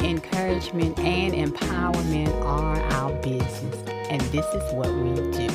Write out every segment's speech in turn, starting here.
encouragement and empowerment are our business, and this is what we do.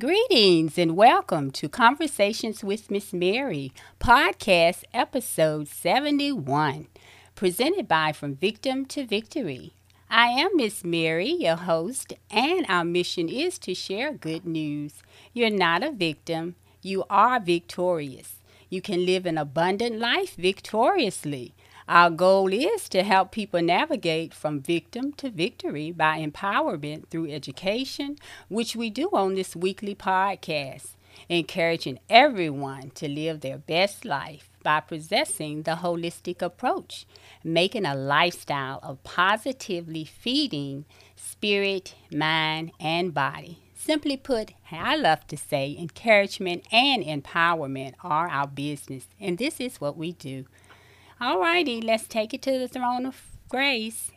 Greetings and welcome to Conversations with Miss Mary, podcast episode 71 presented by From Victim to Victory. I am Miss Mary, your host, and our mission is to share good news. You're not a victim, you are victorious. You can live an abundant life victoriously. Our goal is to help people navigate from victim to victory by empowerment through education, which we do on this weekly podcast, encouraging everyone to live their best life by possessing the holistic approach, making a lifestyle of positively feeding spirit, mind, and body. Simply put, I love to say encouragement and empowerment are our business, and this is what we do. Alrighty, let's take it to the throne of grace.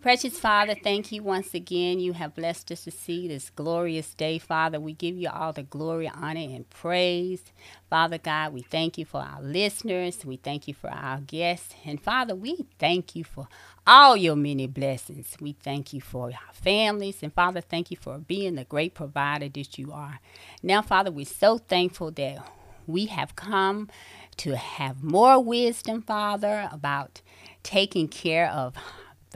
Precious Father, thank you once again. You have blessed us to see this glorious day, Father. We give you all the glory, honor, and praise. Father God, we thank you for our listeners. We thank you for our guests. And Father, we thank you for all your many blessings. We thank you for our families. And Father, thank you for being the great provider that you are. Now, Father, we're so thankful that we have come to have more wisdom, Father, about taking care of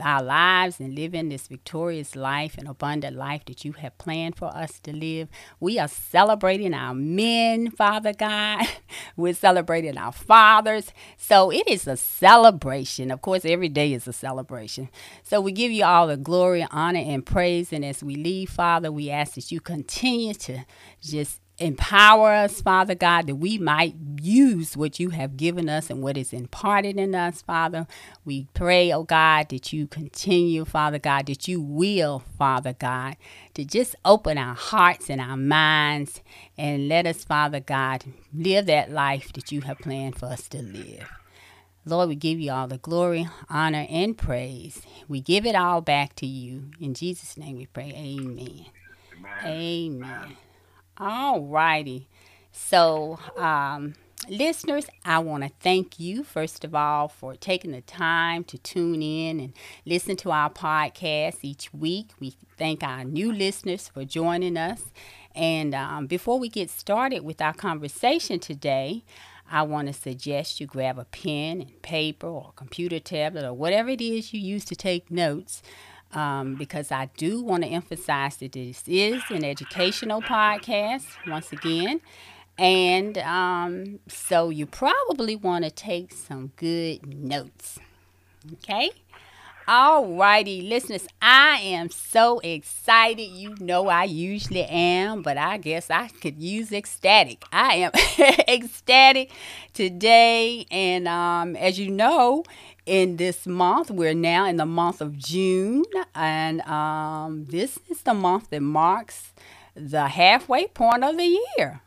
our lives and living this victorious life and abundant life that you have planned for us to live. We are celebrating our men, Father God. We're celebrating our fathers. So it is a celebration. Of course, every day is a celebration. So we give you all the glory, honor, and praise. And as we leave, Father, we ask that you continue to just Empower us, Father God, that we might use what you have given us and what is imparted in us, Father. We pray, oh God, that you continue, Father God, that you will, Father God, to just open our hearts and our minds and let us, Father God, live that life that you have planned for us to live. Lord, we give you all the glory, honor, and praise. We give it all back to you. In Jesus' name we pray. Amen. Amen. Amen. All righty. So, um, listeners, I want to thank you, first of all, for taking the time to tune in and listen to our podcast each week. We thank our new listeners for joining us. And um, before we get started with our conversation today, I want to suggest you grab a pen and paper or computer tablet or whatever it is you use to take notes um, because I do want to emphasize that this is an educational podcast, once again. And um, so you probably want to take some good notes. Okay? All righty, listeners, I am so excited. You know, I usually am, but I guess I could use ecstatic. I am ecstatic today. And um, as you know, in this month. We're now in the month of June, and um, this is the month that marks the halfway point of the year.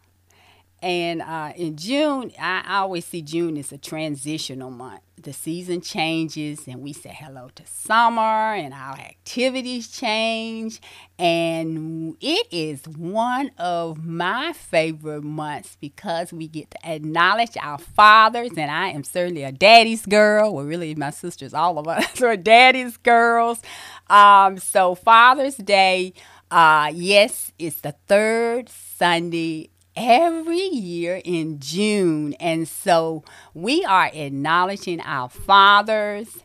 And uh, in June, I always see June as a transitional month. The season changes, and we say hello to summer, and our activities change. And it is one of my favorite months because we get to acknowledge our fathers. And I am certainly a daddy's girl. Well, really, my sisters, all of us are daddy's girls. Um, so, Father's Day, uh, yes, it's the third Sunday every year in June. And so we are acknowledging our fathers.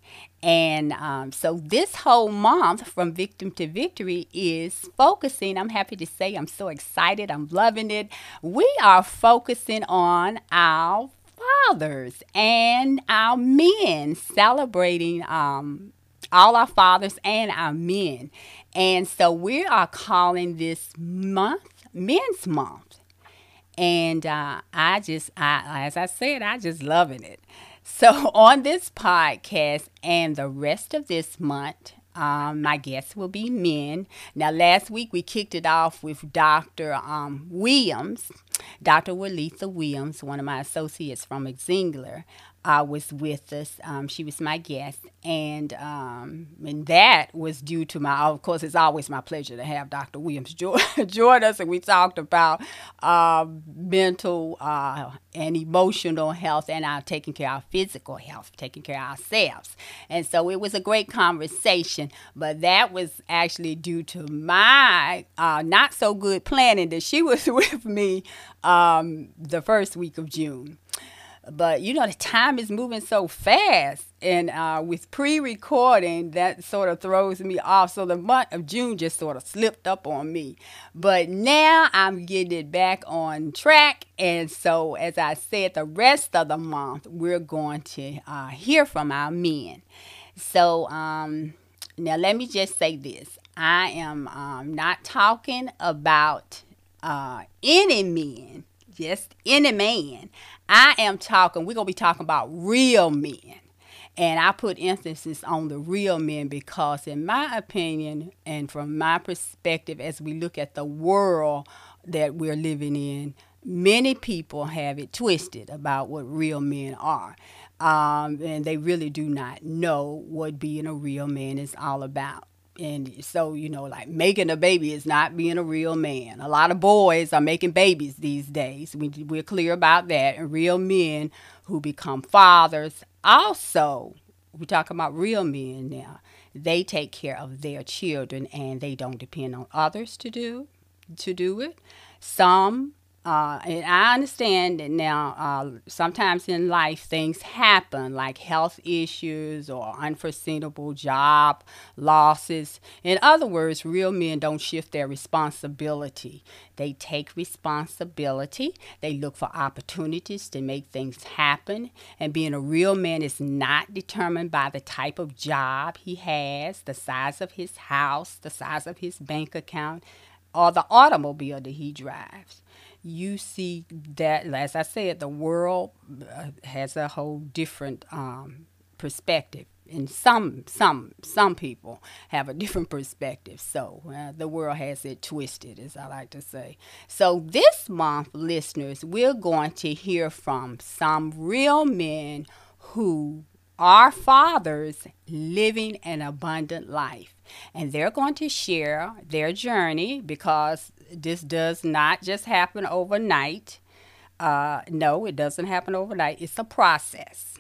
And um, so this whole month from Victim to Victory is focusing. I'm happy to say I'm so excited. I'm loving it. We are focusing on our fathers and our men, celebrating um, all our fathers and our men. And so we are calling this month Men's Month. And uh, I just, I, as I said, I just loving it. So on this podcast and the rest of this month, um, my guests will be men. Now, last week we kicked it off with Dr. Um, Williams, Dr. Walitha Williams, one of my associates from Exingler uh, was with us. Um, she was my guest, and um, and that was due to my. Of course, it's always my pleasure to have Dr. Williams join, join us, and we talked about uh, mental uh, and emotional health, and our taking care of our physical health, taking care of ourselves. And so it was a great conversation. But that was actually due to my uh, not so good planning that she was with me um, the first week of June but you know the time is moving so fast. And uh, with pre-recording that sort of throws me off. So the month of june just sort of slipped up on me. But now i'm getting it back on track. And so as i said the rest of the month we're going to uh, hear from our men. So um, now let me just say this. I am um, not talking about uh, any men just any man. I am talking, we're going to be talking about real men. And I put emphasis on the real men because, in my opinion, and from my perspective, as we look at the world that we're living in, many people have it twisted about what real men are. Um, and they really do not know what being a real man is all about and so you know like making a baby is not being a real man. A lot of boys are making babies these days. We, we're clear about that. And real men who become fathers also we talk about real men now they take care of their children and they don't depend on others to do to do it. Some uh, and I understand that now, uh, sometimes in life things happen like health issues or unforeseeable job losses. In other words, real men don't shift their responsibility. They take responsibility, they look for opportunities to make things happen. And being a real man is not determined by the type of job he has, the size of his house, the size of his bank account, or the automobile that he drives you see that, as I said, the world uh, has a whole different um, perspective. And some, some, some people have a different perspective. So uh, the world has it twisted, as I like to say. So this month, listeners, we're going to hear from some real men who are fathers living an abundant life. And they're going to share their journey because this does not just happen overnight. Uh, no, it doesn't happen overnight. It's a process.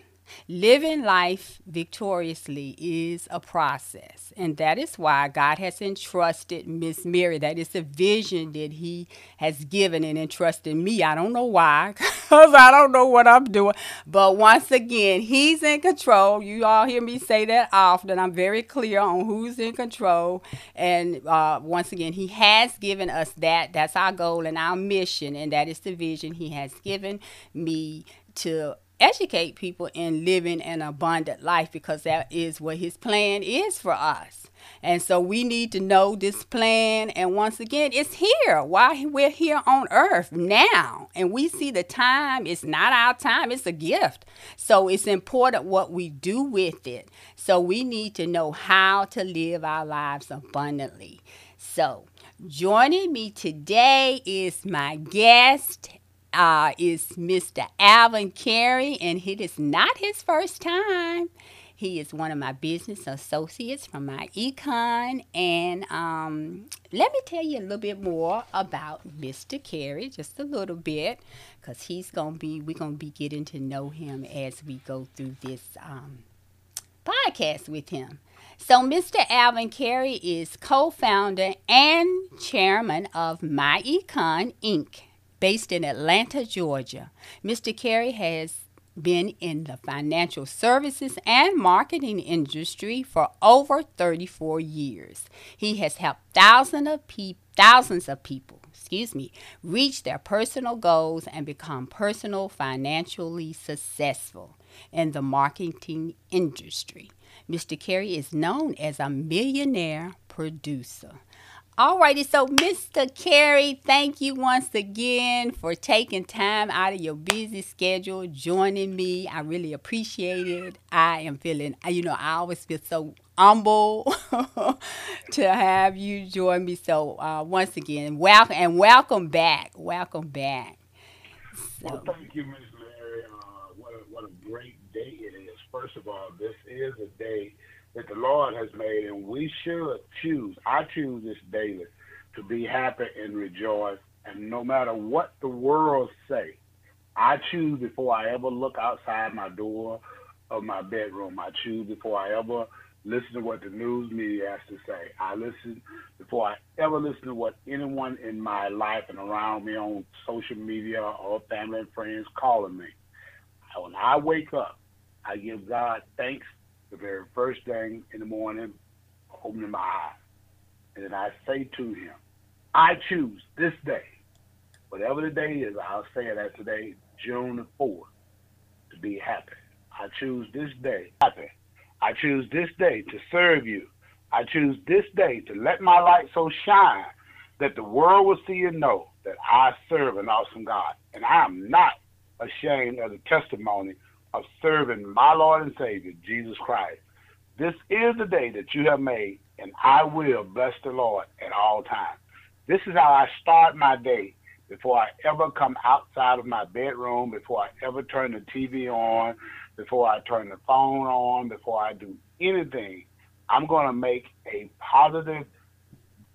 Living life victoriously is a process. And that is why God has entrusted Miss Mary. That is the vision that He has given and entrusted me. I don't know why, because I don't know what I'm doing. But once again, He's in control. You all hear me say that often. I'm very clear on who's in control. And uh, once again, He has given us that. That's our goal and our mission. And that is the vision He has given me to educate people in living an abundant life because that is what his plan is for us. And so we need to know this plan. And once again, it's here Why we're here on earth now. And we see the time, it's not our time, it's a gift. So it's important what we do with it. So we need to know how to live our lives abundantly. So joining me today is my guest uh, is Mr. Alvin Carey, and it is not his first time. He is one of my business associates from my econ. And um, let me tell you a little bit more about Mr. Carey, just a little bit, because he's going to be, we're going to be getting to know him as we go through this um, podcast with him. So, Mr. Alvin Carey is co founder and chairman of My Econ Inc based in Atlanta, Georgia. Mr. Carey has been in the financial services and marketing industry for over 34 years. He has helped thousands of people, thousands of people, excuse me, reach their personal goals and become personal financially successful in the marketing industry. Mr. Carey is known as a millionaire producer All righty, so Mr. Carey, thank you once again for taking time out of your busy schedule, joining me. I really appreciate it. I am feeling, you know, I always feel so humble to have you join me. So uh, once again, welcome and welcome back. Welcome back. So. Well, thank you, Ms. Mary. Uh, what, a, what a great day it is. First of all, this is a day that the Lord has made, and we should choose. I choose this daily to be happy and rejoice, and no matter what the world say, I choose before I ever look outside my door of my bedroom. I choose before I ever listen to what the news media has to say. I listen before I ever listen to what anyone in my life and around me on social media or family and friends calling me. When I wake up, I give God thanks the very first thing in the morning, opening my eyes. And then I say to him, I choose this day, whatever the day is, I'll say as today, June the 4th, to be happy. I choose this day happy. I choose this day to serve you. I choose this day to let my light so shine that the world will see and know that I serve an awesome God. And I am not ashamed of the testimony of serving my Lord and Savior, Jesus Christ. This is the day that you have made, and I will bless the Lord at all times. This is how I start my day before I ever come outside of my bedroom, before I ever turn the TV on, before I turn the phone on, before I do anything. I'm going to make a positive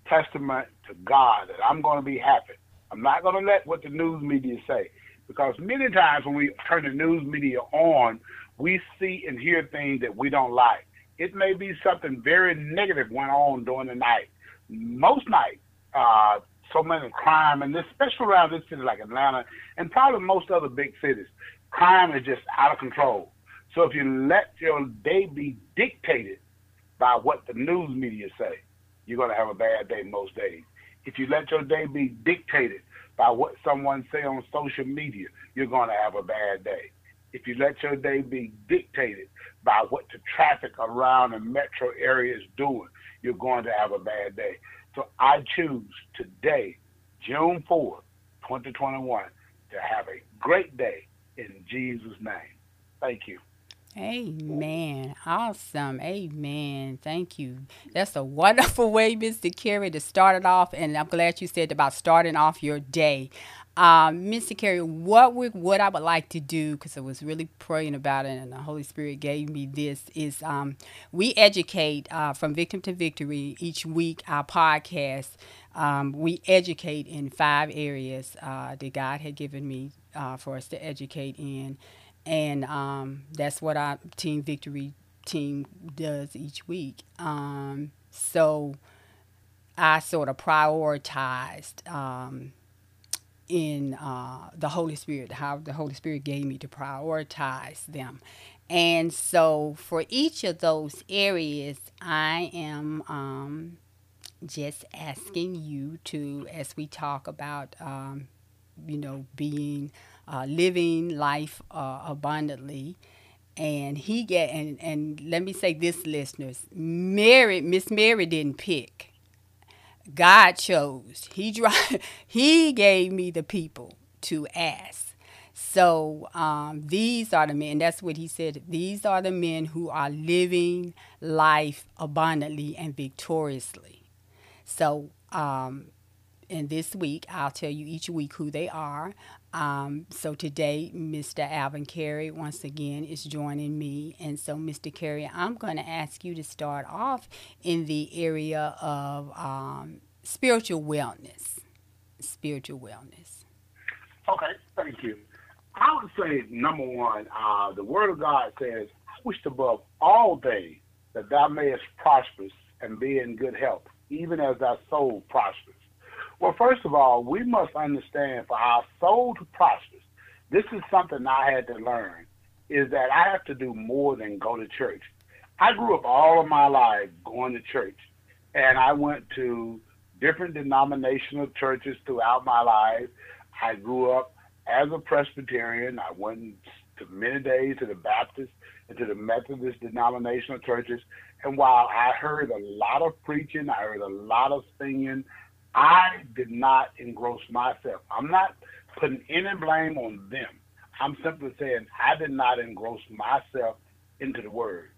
testament to God that I'm going to be happy. I'm not going to let what the news media say. Because many times when we turn the news media on, we see and hear things that we don't like. It may be something very negative went on during the night. Most nights, uh, so many crime, and especially around this city like Atlanta, and probably most other big cities, crime is just out of control. So if you let your day be dictated by what the news media say, you're going to have a bad day most days. If you let your day be dictated by what someone say on social media, you're going to have a bad day. If you let your day be dictated by what the traffic around the metro area is doing, you're going to have a bad day. So I choose today, June 4th, 2021, to have a great day in Jesus' name. Thank you. Amen. Awesome. Amen. Thank you. That's a wonderful way, Mr. Carey, to start it off. And I'm glad you said about starting off your day. Um, Mr. Carey, what we, what I would like to do, because I was really praying about it, and the Holy Spirit gave me this, is um, we educate uh, from victim to victory each week. Our podcast, um, we educate in five areas uh, that God had given me uh, for us to educate in and um, that's what our team victory team does each week. Um, so I sort of prioritized um, in uh, the Holy Spirit, how the Holy Spirit gave me to prioritize them. And so for each of those areas, I am um, just asking you to, as we talk about, um, you know, being uh, living life uh, abundantly. And he get and, and let me say this, listeners, Mary, Miss Mary didn't pick. God chose. He dry, he gave me the people to ask. So um, these are the men. That's what he said. These are the men who are living life abundantly and victoriously. So um, and this week I'll tell you each week who they are. Um, so today, Mr. Alvin Carey once again is joining me. And so, Mr. Carey, I'm going to ask you to start off in the area of um, spiritual wellness. Spiritual wellness. Okay, thank you. I would say, number one, uh, the Word of God says, I wish above all things that thou mayest prosper and be in good health, even as thy soul prospers. Well, first of all, we must understand for our soul to prosper, this is something I had to learn, is that I have to do more than go to church. I grew up all of my life going to church, and I went to different denominational churches throughout my life. I grew up as a Presbyterian. I went to many days to the Baptist and to the Methodist denominational churches. And while I heard a lot of preaching, I heard a lot of singing, I did not engross myself. I'm not putting any blame on them. I'm simply saying I did not engross myself into the word.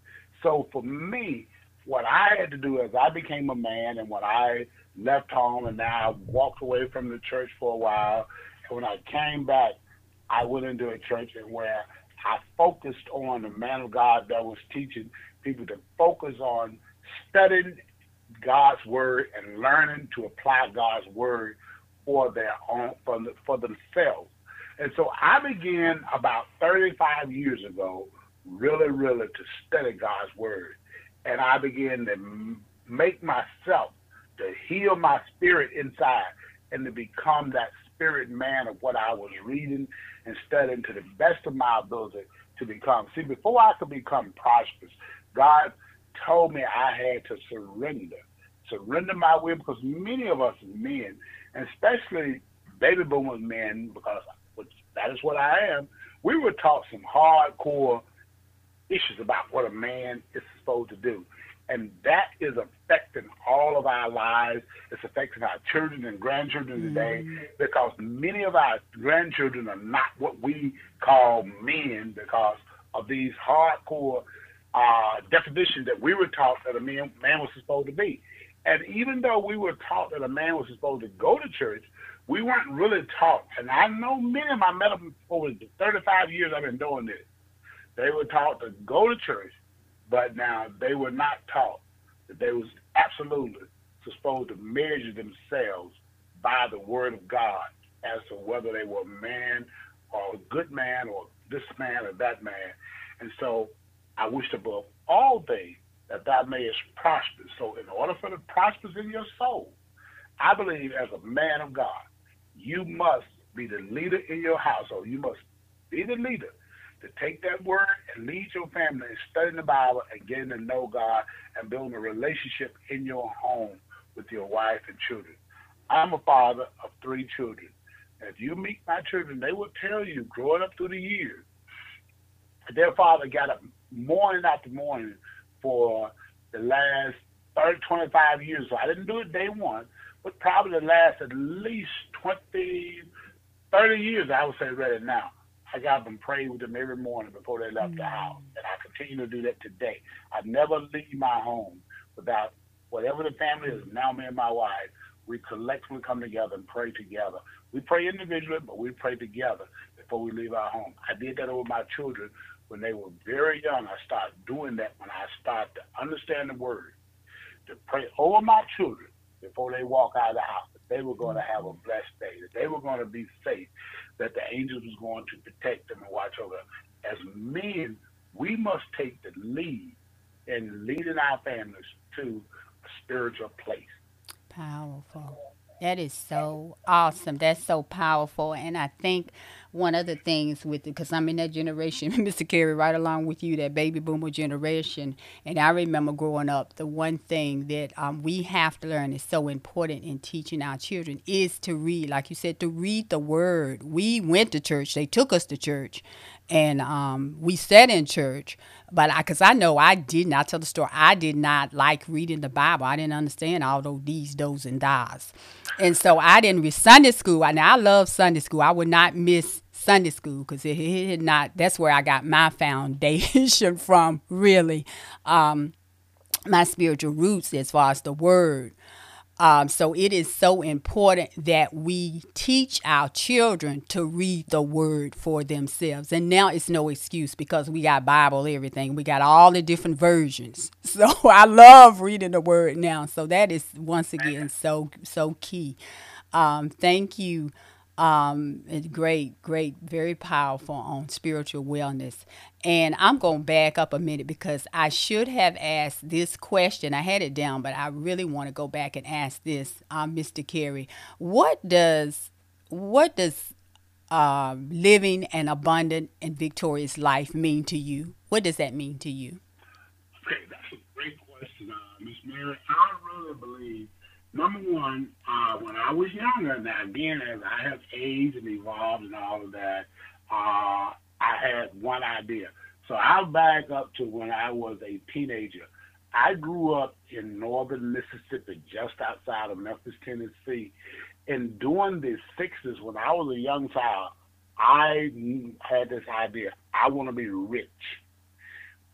So for me, what I had to do as I became a man and when I left home and now I walked away from the church for a while, and when I came back, I went into a church and where I focused on the man of God that was teaching people to focus on studying God's word and learning to apply God's word for their own for, for themselves. And so I began about 35 years ago, really, really to study God's word, and I began to make myself to heal my spirit inside and to become that spirit man of what I was reading and studying to the best of my ability to become. See, before I could become prosperous, God told me I had to surrender. Surrender my will because many of us men, especially baby boomers men, because that is what I am, we were taught some hardcore issues about what a man is supposed to do. And that is affecting all of our lives. It's affecting our children and grandchildren today mm-hmm. because many of our grandchildren are not what we call men because of these hardcore uh, definitions that we were taught that a man, man was supposed to be. And even though we were taught that a man was supposed to go to church, we weren't really taught. And I know many of my them over the 35 years I've been doing this. They were taught to go to church, but now they were not taught that they was absolutely supposed to measure themselves by the word of God as to whether they were a man or a good man or this man or that man. And so I wish above all things that thou mayest prosper. So in order for the prosper in your soul, I believe as a man of God, you must be the leader in your household. You must be the leader to take that word and lead your family and studying the Bible and getting to know God and building a relationship in your home with your wife and children. I'm a father of three children. And if you meet my children, they will tell you, growing up through the years, their father got up morning after morning for the last 30, 25 years. So I didn't do it day one, but probably the last at least 20, 30 years, I would say right now. I got them prayed with them every morning before they left mm-hmm. the mm. house. And I continue to do that today. I never leave my home without whatever the family is, now me and my wife, we collectively come together and pray together. We pray individually, but we pray together before we leave our home. I did that with my children when they were very young. I started doing that when I started to understand the word, to pray over my children before they walk out of the house that they were going to mm-hmm. have a blessed day, that they were going to be safe, that the angels was going to protect them and watch over them. As men, we must take the lead in leading our families to a spiritual place. Powerful. That is so awesome. That's so powerful. And I think one of the things with it, because I'm in that generation, Mr. Carey, right along with you, that baby boomer generation. And I remember growing up, the one thing that um, we have to learn is so important in teaching our children is to read. Like you said, to read the word. We went to church, they took us to church, and um, we sat in church. But because I, know I did not tell the story, I did not like reading the Bible. I didn't understand all those these, those, and das. And so I didn't read Sunday school. Now I love Sunday school. I would not miss Sunday school because it had not. That's where I got my foundation from. Really, um, my spiritual roots as far as the word. Um, so it is so important that we teach our children to read the word for themselves. And now it's no excuse because we got Bible, everything. We got all the different versions. So I love reading the word now. So that is once again so so key. Um, thank you um, great, great, very powerful on spiritual wellness. And I'm going to back up a minute because I should have asked this question. I had it down, but I really want to go back and ask this, um, Mr. Carey. What does what does uh, living an abundant and victorious life mean to you? What does that mean to you? Okay, that's a great question, uh, Miss Mary. I really believe number one, uh, when I was younger, now again, as I have aged and evolved and all of that, uh, I had one idea. So I'll back up to when I was a teenager. I grew up in northern Mississippi, just outside of Memphis, Tennessee. And during the 60s, when I was a young child, I had this idea. I want to be rich.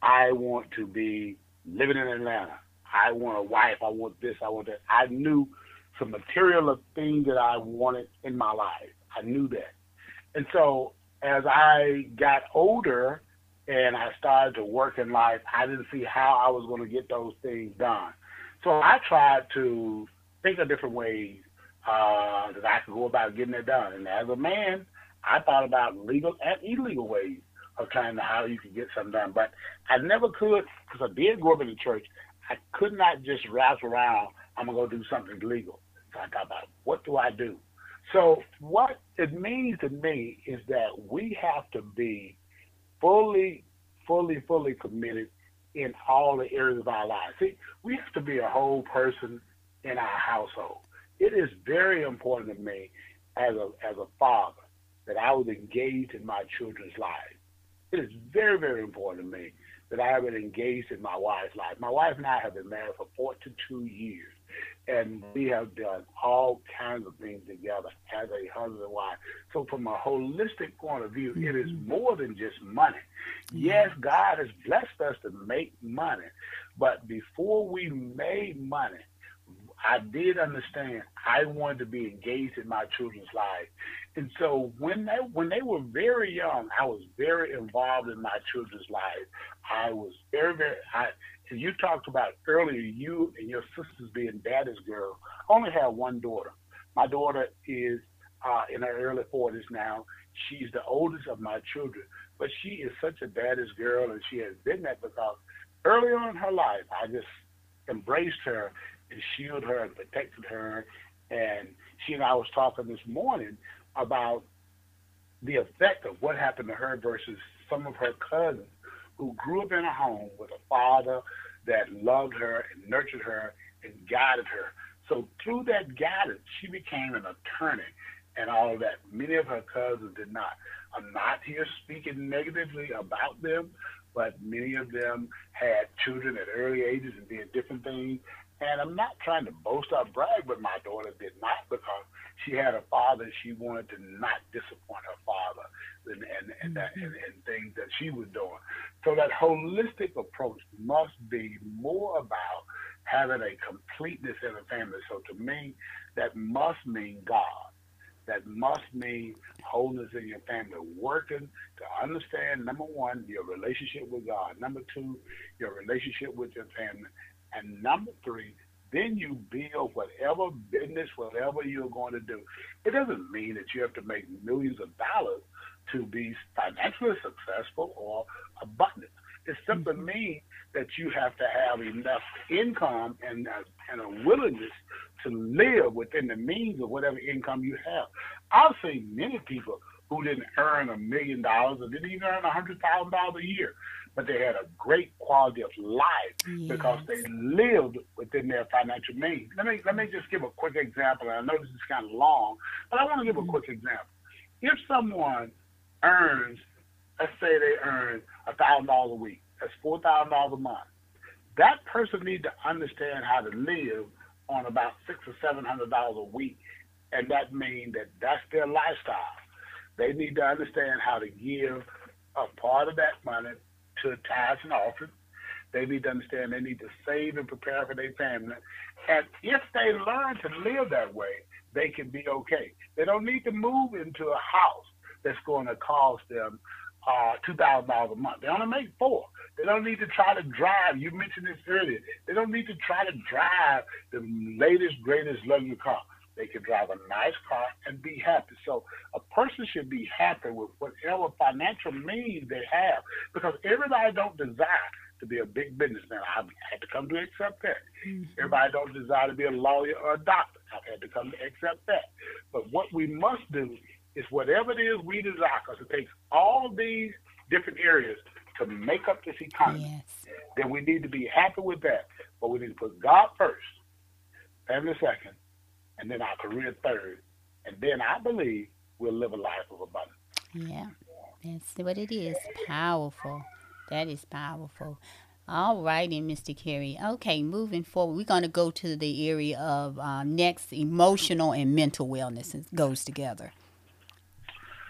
I want to be living in Atlanta. I want a wife. I want this. I want that. I knew some material of things that I wanted in my life. I knew that. And so as I got older and I started to work in life, I didn't see how I was going to get those things done. So I tried to think of different ways uh, that I could go about getting it done. And as a man, I thought about legal and illegal ways of trying to how you could get something done. But I never could, because I did grow up in the church, I could not just wrap around, I'm to go do something legal. So I thought about, what do I do? So what it means to me is that we have to be fully, fully, fully committed in all the areas of our lives. See, we have to be a whole person in our household. It is very important to me as a as a father that I was engaged in my children's lives. It is very, very important to me that I have been engaged in my wife's life. My wife and I have been married for 42 years, and we have done all kinds of things together as a husband and wife. So, from a holistic point of view, mm-hmm. it is mm-hmm. more than just money. Yes, God has blessed us to make money, but before we made money, I did understand I wanted to be engaged in my children's life. And so when they when they were very young, I was very involved in my children's life. I was very, very I and you talked about earlier you and your sisters being daddy's girl. I only have one daughter. My daughter is uh, in her early forties now. She's the oldest of my children, but she is such a daddy's girl and she has been that because early on in her life I just embraced her and shielded her and protected her. And she and I was talking this morning about the effect of what happened to her versus some of her cousins who grew up in a home with a father that loved her and nurtured her and guided her. So through that guidance, she became an attorney and all of that. Many of her cousins did not. I'm not here speaking negatively about them, but many of them had children at early ages and did different things. And I'm not trying to boast or brag, but my daughter did not because she had a father. She wanted to not disappoint her father and and and, that, mm-hmm. and, and things that she was doing. So that holistic approach must be more about having a completeness in a family. So to me, that must mean God. That must mean wholeness in your family, working to understand number one, your relationship with God, number two, your relationship with your family, and number three, then you build whatever business, whatever you're going to do. It doesn't mean that you have to make millions of dollars to be financially successful or abundant. It simply mm-hmm. means that you have to have enough income and, uh, and a willingness to live within the means of whatever income you have. I've seen many people who didn't earn a million dollars or didn't even earn a hundred thousand dollars a year but they had a great quality of life yes. because they lived within their financial means. Let me let me just give a quick example. I know this is kind of long, but I want to give mm-hmm. a quick example. If someone earns, let's say they earn thousand dollars a week, that's four thousand dollars a month. That person needs to understand how to live on about six or seven hundred dollars a week, and that means that that's their lifestyle. They need to understand how to give a part of that money to tithes and offerings. They need to understand they need to save and prepare for their family. And if they learn to live that way, they can be okay. They don't need to move into a house that's going to cost them uh, two thousand dollars a month. They only make four. They don't need to try to drive. You mentioned this earlier. They don't need to try to drive the latest, greatest luxury car. They can drive a nice car and be happy. So a person should be happy with whatever financial means they have because everybody don't desire to be a big businessman. I've had to come to accept that. Mm-hmm. Everybody don't desire to be a lawyer or a doctor. I've had to come to accept that. But what we must do is whatever it is we desire, because it takes all these different areas to make up this economy. Yes. Then we need to be happy with that. But we need to put God first, family second, and then our career third. And then I believe we'll live a life of abundance. Yeah. That's what it is. Powerful. That is powerful. All righty, Mr. Carey. Okay, moving forward, we're going to go to the area of uh, next emotional and mental wellness. It goes together.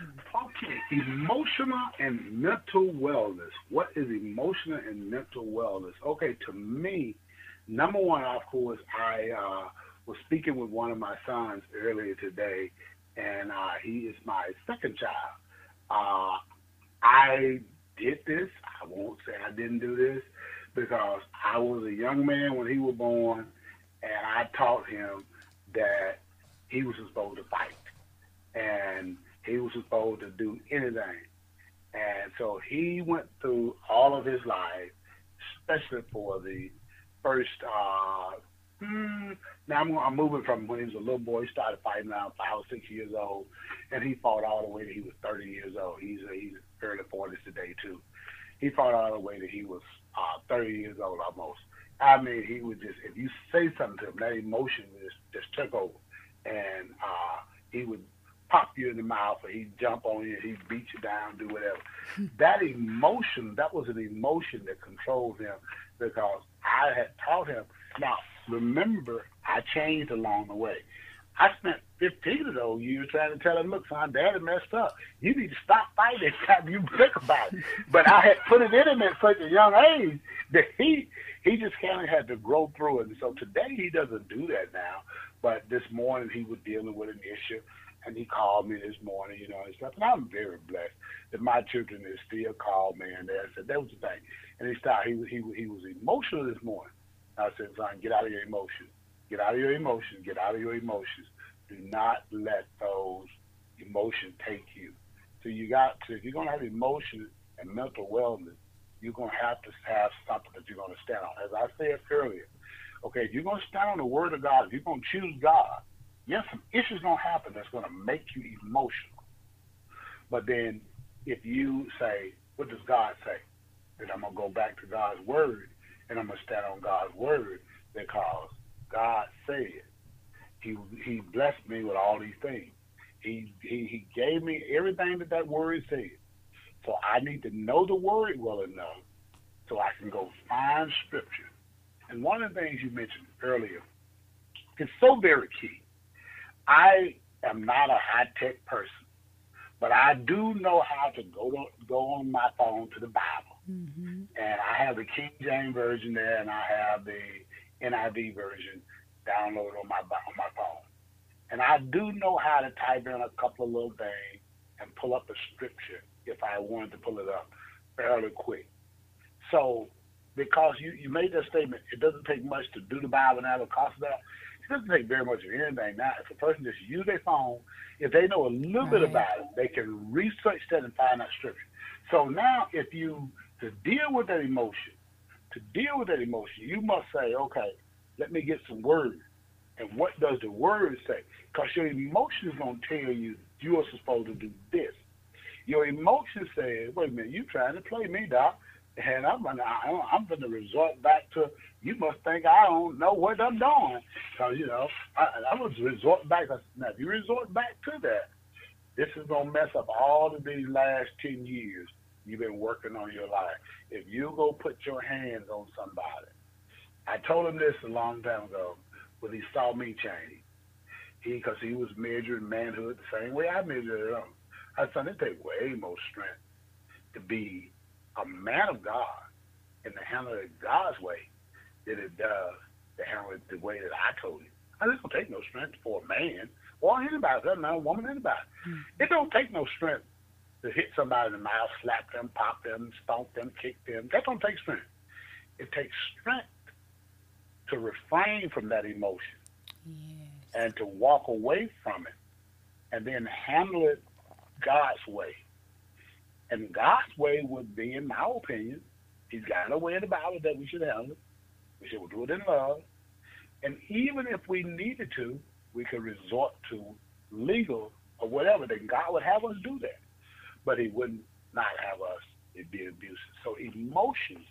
Okay, emotional and mental wellness. What is emotional and mental wellness? Okay, to me, number one, of course, I uh, was speaking with one of my sons earlier today, and uh, he is my second child. Uh, I did this. I won't say I didn't do this because I was a young man when he was born, and I taught him that he was supposed to fight, and he was supposed to do anything. And so he went through all of his life, especially for the first. Uh, hmm, now I'm, I'm moving from when he was a little boy. He started fighting around five or six years old, and he fought all the way to he was 30 years old. He's he's early 40s today too. He fought all the way to he was uh, 30 years old almost. I mean, he would just if you say something to him, that emotion just just took over, and uh, he would pop you in the mouth or he'd jump on you, he'd beat you down, do whatever. that emotion, that was an emotion that controlled him because I had taught him. Now, remember, I changed along the way. I spent 15 of those years trying to tell him, look, son, daddy messed up. You need to stop fighting time you think about it. But I had put it in him at such a young age that he he just kind of had to grow through it. And so today he doesn't do that now. But this morning he was dealing with an issue and he called me this morning, you know, and stuff. And I'm very blessed that my children is still called me and they said that was the thing. And he started. He he he was emotional this morning. I said, son, get out of your emotions. Get out of your emotions. Get out of your emotions. Do not let those emotions take you. So you got to. If you're gonna have emotion and mental wellness, you're gonna have to have something that you're gonna stand on. As I said earlier, okay, if you're gonna stand on the Word of God, if you're gonna choose God yes, some issues gonna happen that's gonna make you emotional. But then if you say, what does God say? Then I'm gonna go back to God's word and I'm gonna stand on God's word because God said He He blessed me with all these things. He He He gave me everything that that word said. So I need to know the word well enough so I can go find scripture. And one of the things you mentioned earlier is so very key I am not a high tech person, but I do know how to go to go on my phone to the Bible, mm-hmm. and I have the King James version there, and I have the NIV version downloaded on my on my phone, and I do know how to type in a couple of little things and pull up a scripture if I wanted to pull it up fairly quick. So, because you, you made that statement, it doesn't take much to do the Bible now because of that. It doesn't take very much of anything now. If a person just use their phone, if they know a little right. bit about it, they can research that and find that scripture. So now, if you to deal with that emotion, to deal with that emotion, you must say, okay, let me get some words. And what does the word say? Because your emotion is going to tell you you are supposed to do this. Your emotion says, wait a minute, you trying to play me, doc. And I'm gonna, I'm gonna resort back to you must think I don't know what I'm doing, you know I, I was resort back. Now, if you resort back to that, this is gonna mess up all of these last ten years you've been working on your life. If you go put your hands on somebody, I told him this a long time ago when he saw me change. He, because he was measuring manhood the same way I measured it. I said, it takes way more strength to be a man of God and to handle it God's way than it does to handle it the way that I told you. And it don't take no strength for a man or anybody, doesn't matter, woman, anybody. Mm-hmm. It don't take no strength to hit somebody in the mouth, slap them, pop them, stomp them, kick them. That don't take strength. It takes strength to refrain from that emotion yes. and to walk away from it and then handle it God's way. And God's way would be, in my opinion, He's got a way in the Bible that we should handle it. We should do it in love. And even if we needed to, we could resort to legal or whatever, then God would have us do that. But He would not have us be abusive. So emotions,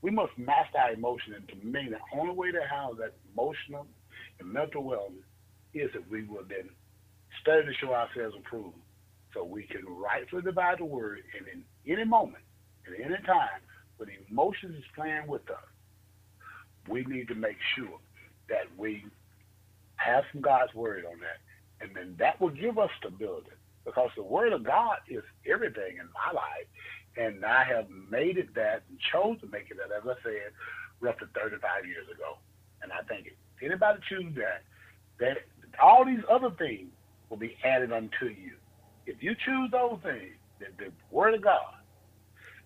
we must master our emotions. And to me, the only way to have that emotional and mental wellness is if we will then study to show ourselves approved so we can rightfully divide the word. And in any moment, at any time, when emotions is playing with us, we need to make sure that we have some God's word on that. And then that will give us stability because the word of God is everything in my life. And I have made it that and chose to make it that, as I said, roughly 35 years ago. And I think if anybody choose that, that all these other things will be added unto you. If you choose those things, the, the word of God,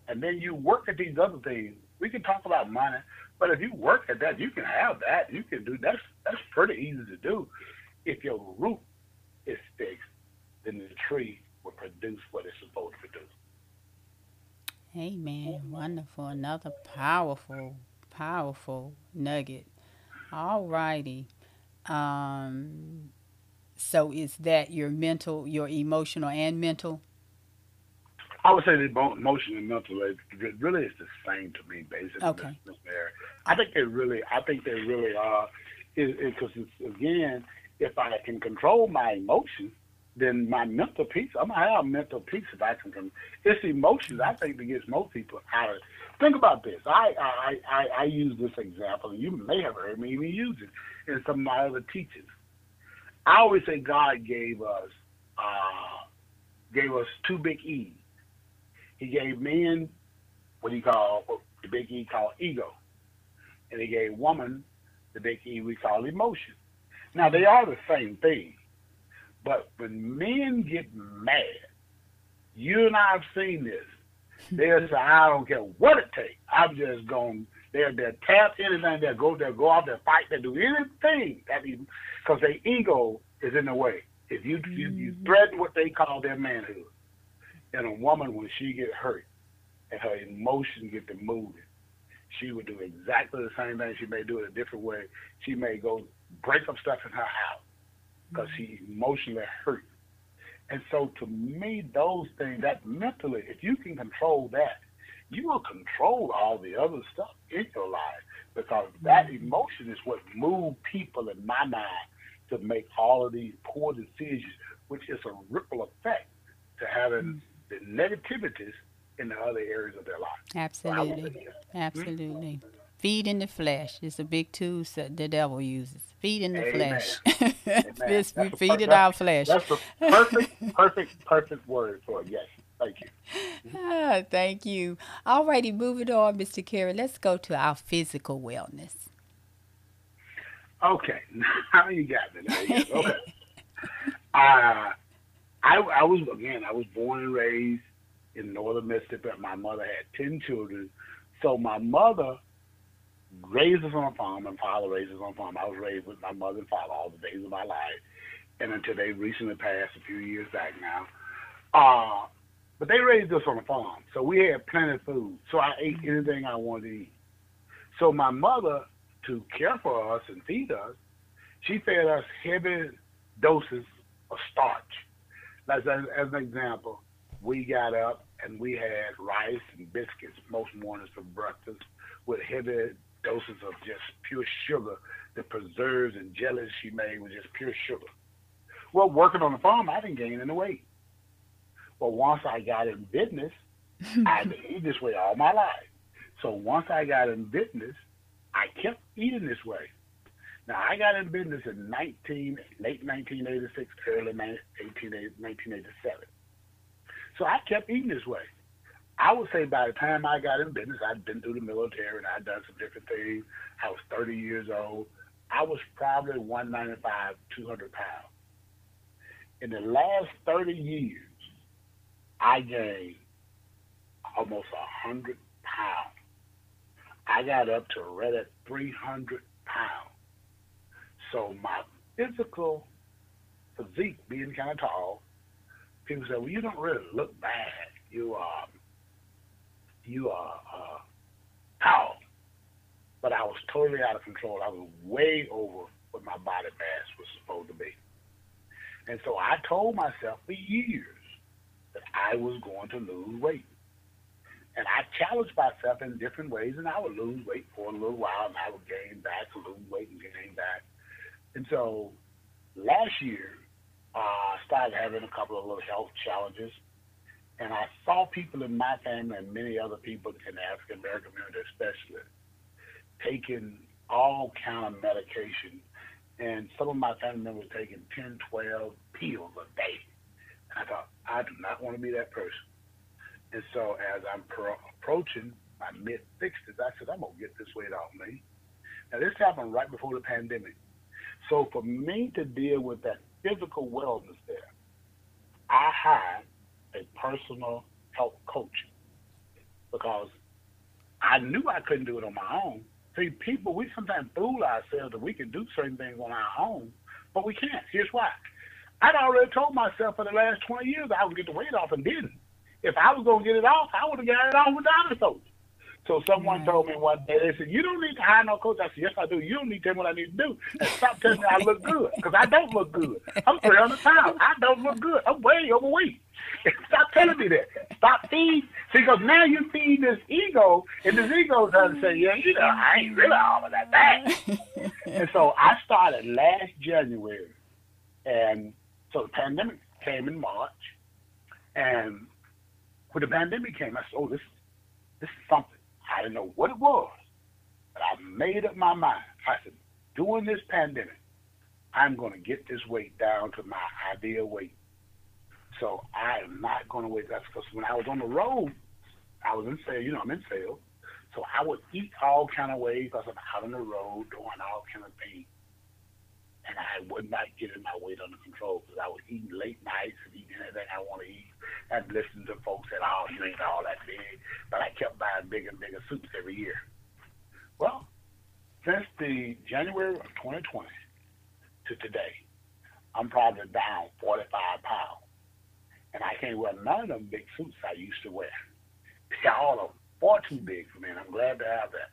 and then you work at these other things, we can talk about money, but if you work at that, you can have that. You can do that's that's pretty easy to do. If your root is fixed, then the tree will produce what it's supposed to produce. Amen. Wonderful. Another powerful, powerful nugget. All righty. Um, so is that your mental, your emotional and mental? I would say the emotional and mental it really is the same to me, basically. Okay. There, I think they really, I think they really are, because again, if I can control my emotions, then my mental peace, I'm gonna have mental peace if I can. Control. It's emotions I think that gets most people out of. Think about this. I I I, I use this example, and you may have heard me even use it in some of my other teachings. I always say God gave us uh, gave us two big E's. He gave men what he called the big E called ego, and he gave woman the big E we call emotion. Now they are the same thing but when men get mad, you and I have seen this. They'll say, I don't care what it takes. I'm just going, they'll, they'll tap anything, they'll go, they'll go out, they'll fight, they'll do anything that because their ego is in the way. If you, you, you mm-hmm. threaten what they call their manhood, and a woman, when she get hurt and her emotions get to moving, she would do exactly the same thing. She may do it a different way. She may go break up stuff in her house because she emotionally hurt. And so to me, those things, that mentally, if you can control that, you will control all the other stuff in your life because that mm-hmm. emotion is what moves people in my mind to make all of these poor decisions, which is a ripple effect to having mm-hmm. the negativities in the other areas of their life. Absolutely. So Absolutely. Mm-hmm. Feed in the flesh is a big tool that the devil uses. Feed in the Amen. flesh. yes, we feed in our flesh. That's the perfect, perfect, perfect word for it. Yes. Thank you. Ah, thank you. All righty, moving on, Mr. Carey. Let's go to our physical wellness. Okay, now you got me. Okay. uh, I I was again. I was born and raised in northern Mississippi. My mother had ten children, so my mother raised us on a farm, and father raised us on a farm. I was raised with my mother and father all the days of my life, and until they recently passed a few years back now. Uh, but they raised us on a farm, so we had plenty of food. So I ate anything I wanted to eat. So my mother, to care for us and feed us, she fed us heavy doses of starch. As, as an example, we got up and we had rice and biscuits most mornings for breakfast with heavy doses of just pure sugar. The preserves and jellies she made was just pure sugar. Well, working on the farm, I didn't gain any weight. Well, once I got in business, I've been eating this way all my life. So once I got in business, I kept eating this way. Now I got in business in 19, late 1986, early 1987. So I kept eating this way. I would say by the time I got in business, I'd been through the military and I'd done some different things. I was 30 years old. I was probably 195, 200 pounds. In the last 30 years, I gained almost 100 pounds. I got up to right at 300 pounds. So my physical physique being kind of tall, people say, well, you don't really look bad. You are um, you are uh, tall. But I was totally out of control. I was way over what my body mass was supposed to be. And so I told myself for years that I was going to lose weight. And I challenged myself in different ways, and I would lose weight for a little while, and I would gain back, lose weight and gain back. And so last year, uh, started having a couple of little health challenges. And I saw people in my family and many other people in the African American community, especially, taking all kind of medication. And some of my family members taking 10, 12 pills a day. And I thought, I do not want to be that person. And so as I'm pro- approaching my mid 60s, I said, I'm going to get this weight off me. Now, this happened right before the pandemic. So for me to deal with that physical wellness there, I hired a personal health coach because I knew I couldn't do it on my own. See, people, we sometimes fool ourselves that we can do certain things on our own, but we can't. Here's why. I'd already told myself for the last 20 years I would get the weight off and didn't. If I was going to get it off, I would have got it off without a coach. So someone mm-hmm. told me one day, they said, you don't need to hire no coach. I said, yes, I do. You don't need to tell me what I need to do. And stop telling me I look good, because I don't look good. I'm 300 pounds. I don't look good. I'm way overweight. Stop telling me that. Stop feeding. See, because now you feed this ego, and this ego to say, yeah, you know, I ain't really all of that bad. and so I started last January. And so the pandemic came in March. And when the pandemic came, I said, oh, this, this is something. I didn't know what it was, but I made up my mind. I said, during this pandemic, I'm going to get this weight down to my ideal weight. So I am not going to wait. That's because when I was on the road, I was in sales. You know, I'm in sales. So I would eat all kind of ways because I'm out on the road doing all kind of things. And I would not get my weight under control because I was eating late nights and eating anything I want to eat and listening to folks that, oh, you ain't all that big. But I kept buying bigger and bigger suits every year. Well, since the January of 2020 to today, I'm probably down 45 pounds and I can't wear none of them big suits I used to wear. They're all them far too big for me, and I'm glad to have that.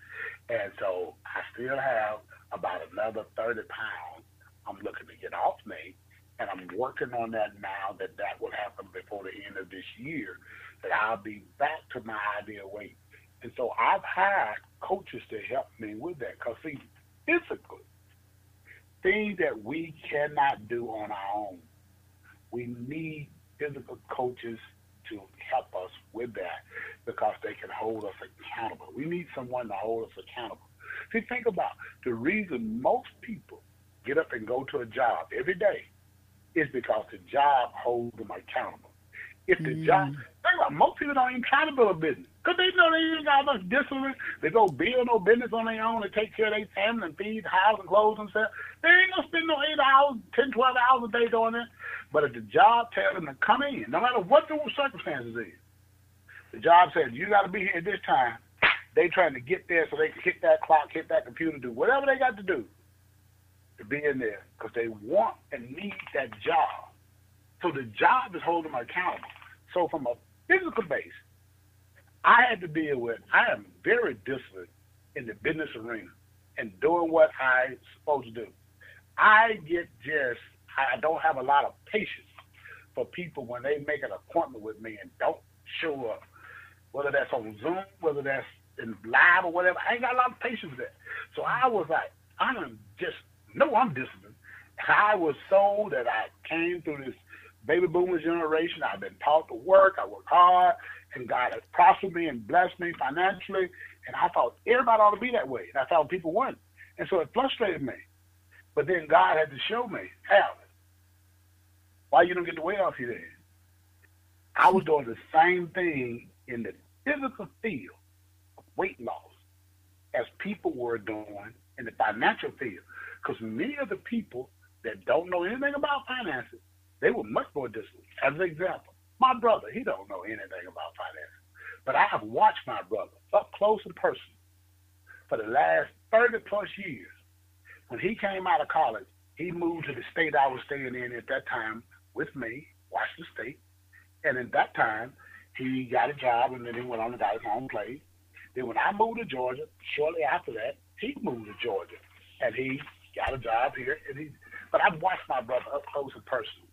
And so I still have about another 30 pounds I'm looking to get off me, and I'm working on that now that that will happen before the end of this year, that I'll be back to my ideal weight. And so I've hired coaches to help me with that, because see, physically, things that we cannot do on our own, we need physical coaches to help us with that because they can hold us accountable. We need someone to hold us accountable. See, think about the reason most people get up and go to a job every day is because the job holds them accountable. If the mm. job, think about most people don't even try to build a business because they know they ain't got much discipline. They go build no business on their own and take care of their family and feed, house, and clothes and stuff. They ain't gonna spend no eight hours, 10, 12 hours a day doing that. But if the job tells them to come in, no matter what the circumstances is, the job says you got to be here at this time. They trying to get there so they can hit that clock, hit that computer, do whatever they got to do to be in there because they want and need that job. So the job is holding them accountable. So from a physical base, I had to deal with. I am very disciplined in the business arena and doing what I'm supposed to do. I get just I don't have a lot of patience for people when they make an appointment with me and don't show up, whether that's on Zoom, whether that's in live or whatever. I ain't got a lot of patience for that. So I was like, I'm just no, I'm disciplined. I was so that I came through this baby boomer generation. I've been taught to work. I work hard, and God has prospered me and blessed me financially. And I thought everybody ought to be that way. And I thought people weren't. And so it frustrated me. But then God had to show me, how. Why you don't get the weight off you then? I was doing the same thing in the physical field of weight loss as people were doing in the financial field. Because many of the people that don't know anything about finances, they were much more disciplined. As an example, my brother, he don't know anything about finances. But I have watched my brother up close and personal for the last 30 plus years. When he came out of college, he moved to the state I was staying in at that time, with me, Washington State. And at that time, he got a job and then he went on to got his own place. Then when I moved to Georgia, shortly after that, he moved to Georgia and he got a job here. And he, but I've watched my brother up close and personal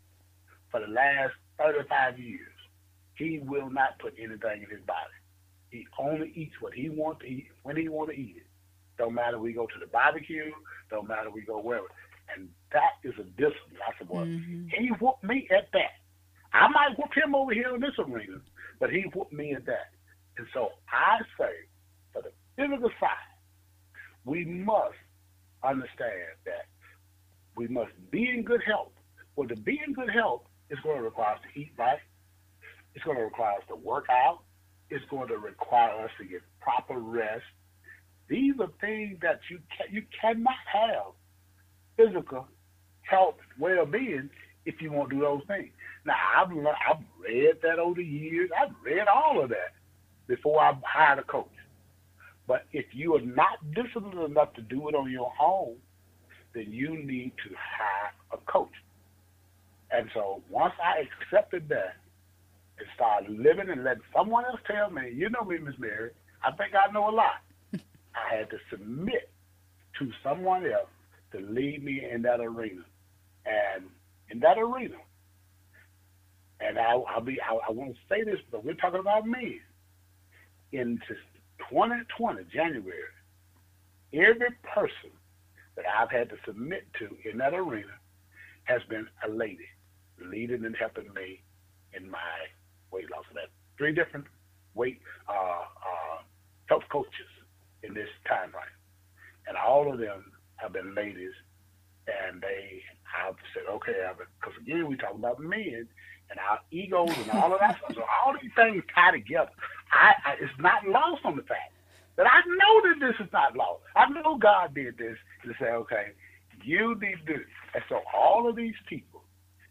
for the last 35 years. He will not put anything in his body. He only eats what he wants to eat when he wants to eat it. Don't matter we go to the barbecue, don't matter we go wherever. And that is a discipline. I said, well, mm-hmm. he whooped me at that. I might whoop him over here in this arena, but he whooped me at that. And so I say, for the physical side, we must understand that we must be in good health. Well, to be in good health is going to require us to eat right. It's going to require us to work out. It's going to require us to get proper rest. These are things that you can, you cannot have physical health, well-being if you won't do those things. Now, I've I've read that over the years. I've read all of that before I hired a coach. But if you are not disciplined enough to do it on your own, then you need to hire a coach. And so once I accepted that and started living and letting someone else tell me, you know me, Miss Mary, I think I know a lot. I had to submit to someone else to lead me in that arena. And in that arena, and I, will be, I, I want to say this, but we're talking about men. In 2020, January, every person that I've had to submit to in that arena has been a lady, leading and helping me in my weight loss. I've had three different weight uh, uh, health coaches in this time frame, and all of them have been ladies, and they have said, okay, because again we talk about men and our egos and all of that stuff. So all these things tie together. I, I it's not lost on the fact that I know that this is not lost. I know God did this to say, okay, you need this. And so all of these people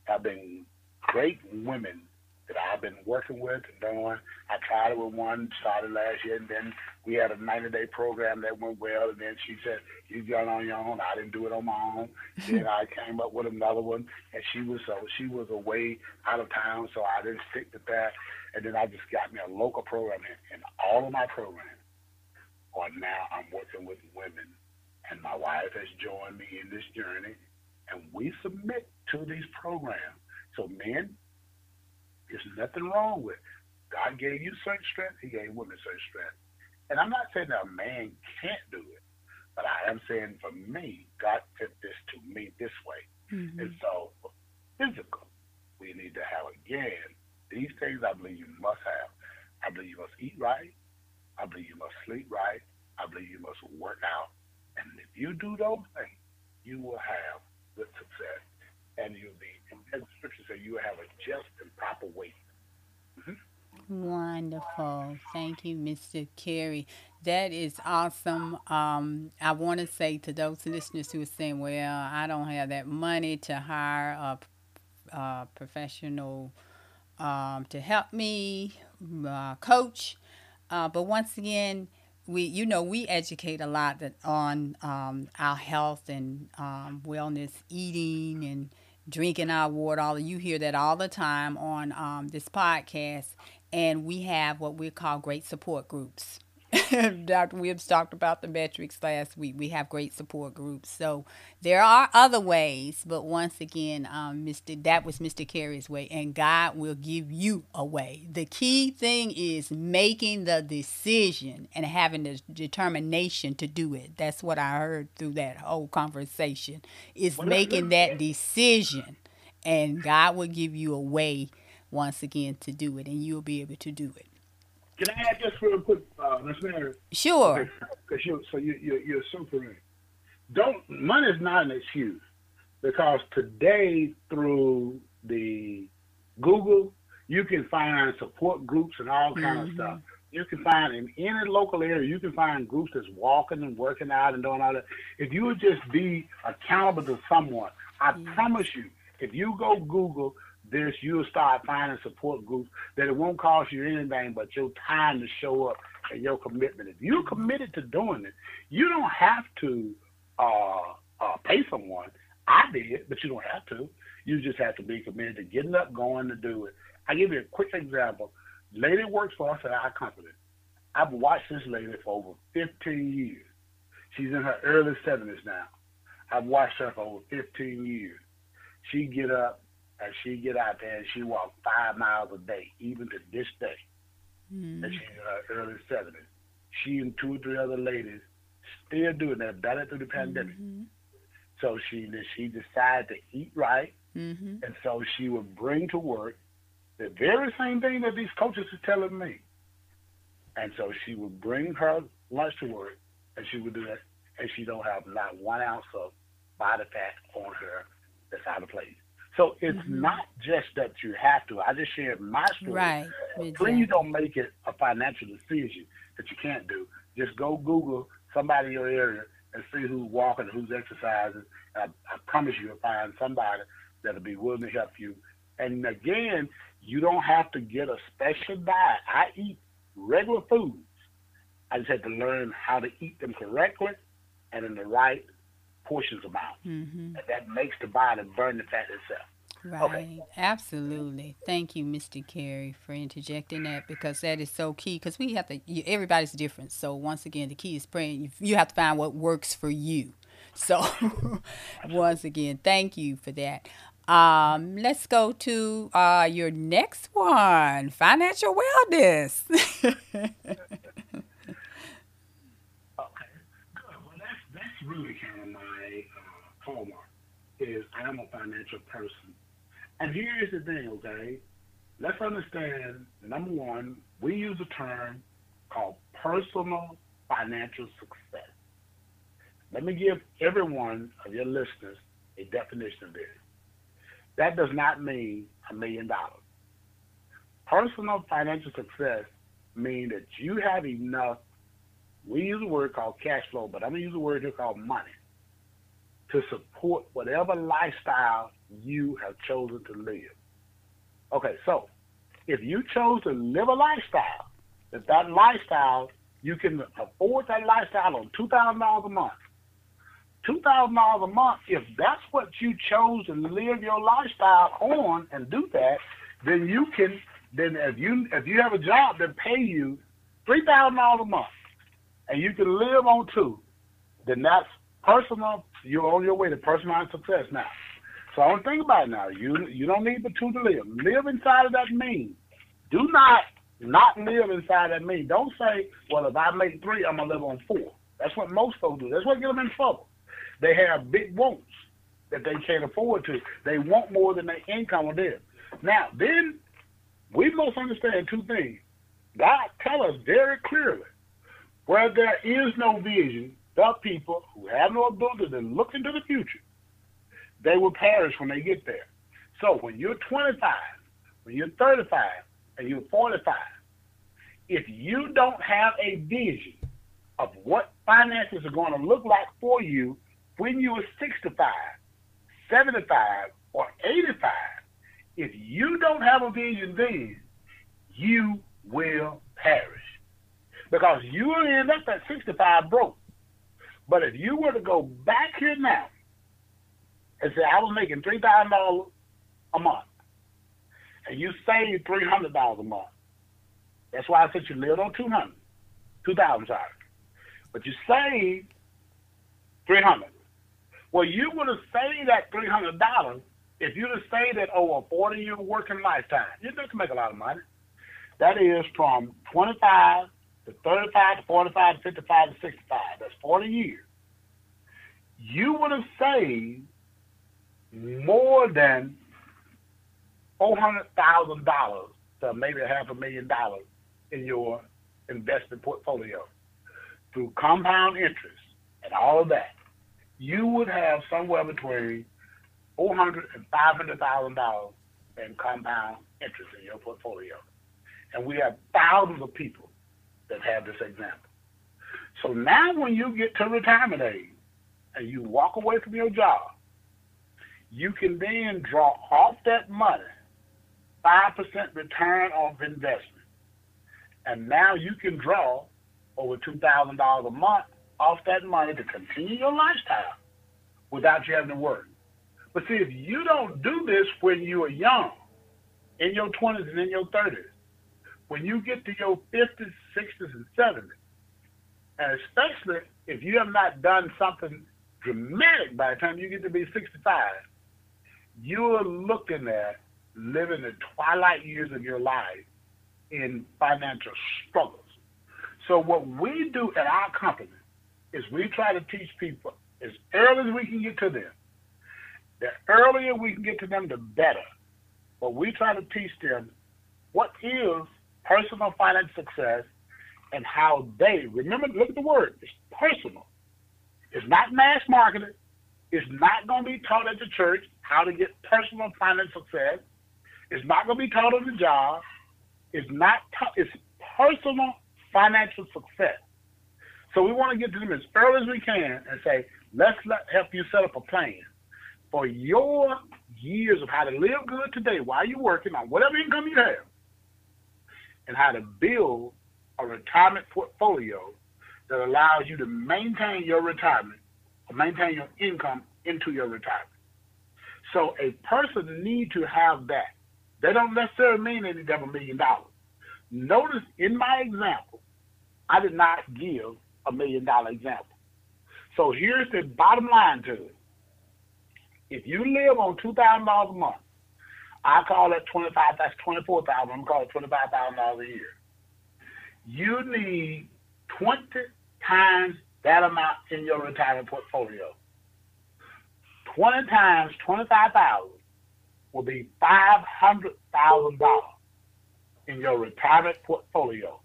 have been great women that I've been working with and doing. I tried it with one, started last year, and then we had a 90 day program that went well. And then she said, You it on your own. I didn't do it on my own. then I came up with another one, and she was so she was away out of town, so I didn't stick to that. And then I just got me a local program, and all of my programs are now I'm working with women, and my wife has joined me in this journey, and we submit to these programs. So men, there's nothing wrong with. it. God gave you certain strength. He gave women certain strength. And I'm not saying that a man can't do it, but I am saying for me, God fit this to me this way. Mm-hmm. And so, physical, we need to have again these things. I believe you must have. I believe you must eat right. I believe you must sleep right. I believe you must work out. And if you do those things, you will have good success and you'll be, as the scripture says, you will have a just and proper weight. Wonderful. Thank you, Mr. Carey. That is awesome. Um, I want to say to those listeners who are saying, well, I don't have that money to hire a, a professional um, to help me, uh, coach. Uh, but once again, we you know we educate a lot that on um, our health and um, wellness, eating and drinking our water. All you hear that all the time on um, this podcast, and we have what we call great support groups. Dr. Williams talked about the metrics last week. We have great support groups. So there are other ways, but once again, um, Mr. That was Mr. Carey's way, and God will give you a way. The key thing is making the decision and having the determination to do it. That's what I heard through that whole conversation. Is making that decision, and God will give you a way once again to do it, and you'll be able to do it. Can I add just real quick, uh, Ms. Mary? Sure. Because you, so you, you, you're super. Don't money is not an excuse because today through the Google, you can find support groups and all kind mm-hmm. of stuff. You can find in any local area, you can find groups that's walking and working out and doing all that. If you would just be accountable to someone, I mm-hmm. promise you, if you go Google this, you'll start finding support groups that it won't cost you anything but your time to show up and your commitment. If you're committed to doing it, you don't have to uh, uh, pay someone. I did, but you don't have to. You just have to be committed to getting up, going to do it. I give you a quick example. Lady works for us at our company. I've watched this lady for over 15 years. She's in her early 70s now. I've watched her for over 15 years. She get up and she get out there and she walk five miles a day, even to this day. Mm. And she's in her early seventies. She and two or three other ladies still doing that, better through the pandemic. Mm-hmm. So she she decided to eat right, Mm-hmm. and so she would bring to work the very same thing that these coaches are telling me. And so she would bring her lunch to work, and she would do that, and she don't have not one ounce of body fat on her that's out of place. So it's Mhm. not just that you have to. I just shared my story. Right. Please Exactly. don't make it a financial decision that you can't do. Just go Google somebody in your area and see who's walking, who's exercising. And I, I promise you, you'll find somebody that'll be willing to help you. And again, you don't have to get a special diet. I eat regular foods. I just had to learn how to eat them correctly and in the right portions amount. Mm-hmm. And that makes the body burn the fat itself. Right. Absolutely. Thank you, Mr. Carey, for interjecting that because that is so key. Because we have to. You, everybody's different. So once again, the key is praying. You, you have to find what works for you. So once again, thank you for that. Um, let's go to uh, your next one, financial wellness. Okay, good. Well, that's that's really kind of uh, Is I'm a financial person, and here's the thing. Okay, let's understand. Number one, we use a term called personal financial success. Let me give every one of your listeners a definition of this. That does not mean a million dollars. Personal financial success means that you have enough we use a word called cash flow, but I'm gonna use a word here called money to support whatever lifestyle you have chosen to live. Okay, so if you chose to live a lifestyle, if that lifestyle you can afford that lifestyle on two thousand dollars a month, two thousand dollars a month, if that's what you chose to live your lifestyle on and do that, then you can then if you if you have a job that pay you three thousand dollars a month and you can live on two, then that's personal. You're on your way to personalized success now. So I don't think about it now. You you don't need but two to live. Live inside of that mean. Do not not live inside that mean. Don't say, well, if I make three, I'm gonna live on four. That's what most folks do. That's what get them in trouble. They have big wants that they can't afford to. They want more than their income will do. Now, then we must understand two things. God tell us very clearly where there is no vision, the people who have no ability to look into the future, they will perish when they get there. So when you're 25, when you're 35, and you're 45, if you don't have a vision of what finances are going to look like for you when you are 65, 75, or 85, if you don't have a vision then, you will perish. Because you will end up at 65 broke. But if you were to go back here now and say, I was making $3,000 a month, and you saved $300 a month, that's why I said you lived on 200 2000 sorry. But you saved 300 Well, you would have saved that $300 if you'd have saved it over a 40 year working lifetime. You'd have to make a lot of money. That is from 25 to 35 to 45 to 55 to 65. That's 40 years. You would have saved more than $400,000 to maybe half a million dollars in your investment portfolio through compound interest and all of that. You would have somewhere between $400,000 and $500,000 in compound interest in your portfolio. And we have thousands of people that have this example. So now when you get to retirement age and you walk away from your job, you can then draw off that money, 5% return of investment. And now you can draw over $2,000 a month off that money to continue your lifestyle without you having to work. But see, if you don't do this when you are young, in your 20s and in your 30s, when you get to your 50s, 60s, and 70s, and especially if you have not done something dramatic by the time you get to be 65, you're looking at living the twilight years of your life in financial struggles. So what we do at our company is we try to teach people as early as we can get to them. The earlier we can get to them, the better. But we try to teach them what is personal finance success and how they remember. Look at the word. It's personal. It's not mass marketed. It's not going to be taught at the church how to get personal finance success. It's not going to be taught on the job. It's not. Ta- it's personal financial success. So we want to get to them as early as we can and say, let's let, help you set up a plan for your years of how to live good today while you're working on whatever income you have and how to build a retirement portfolio that allows you to maintain your retirement or maintain your income into your retirement. So a person need to have that. They don't necessarily mean they need to have a million dollars. Notice in my example, I did not give a million dollar example. So here's the bottom line to it. If you live on two thousand dollars a month, I call that twenty five. That's twenty four thousand. I'm calling twenty five thousand dollars a year. You need twenty times that amount in your retirement portfolio. Twenty times twenty five thousand will be five hundred thousand dollars in your retirement portfolio.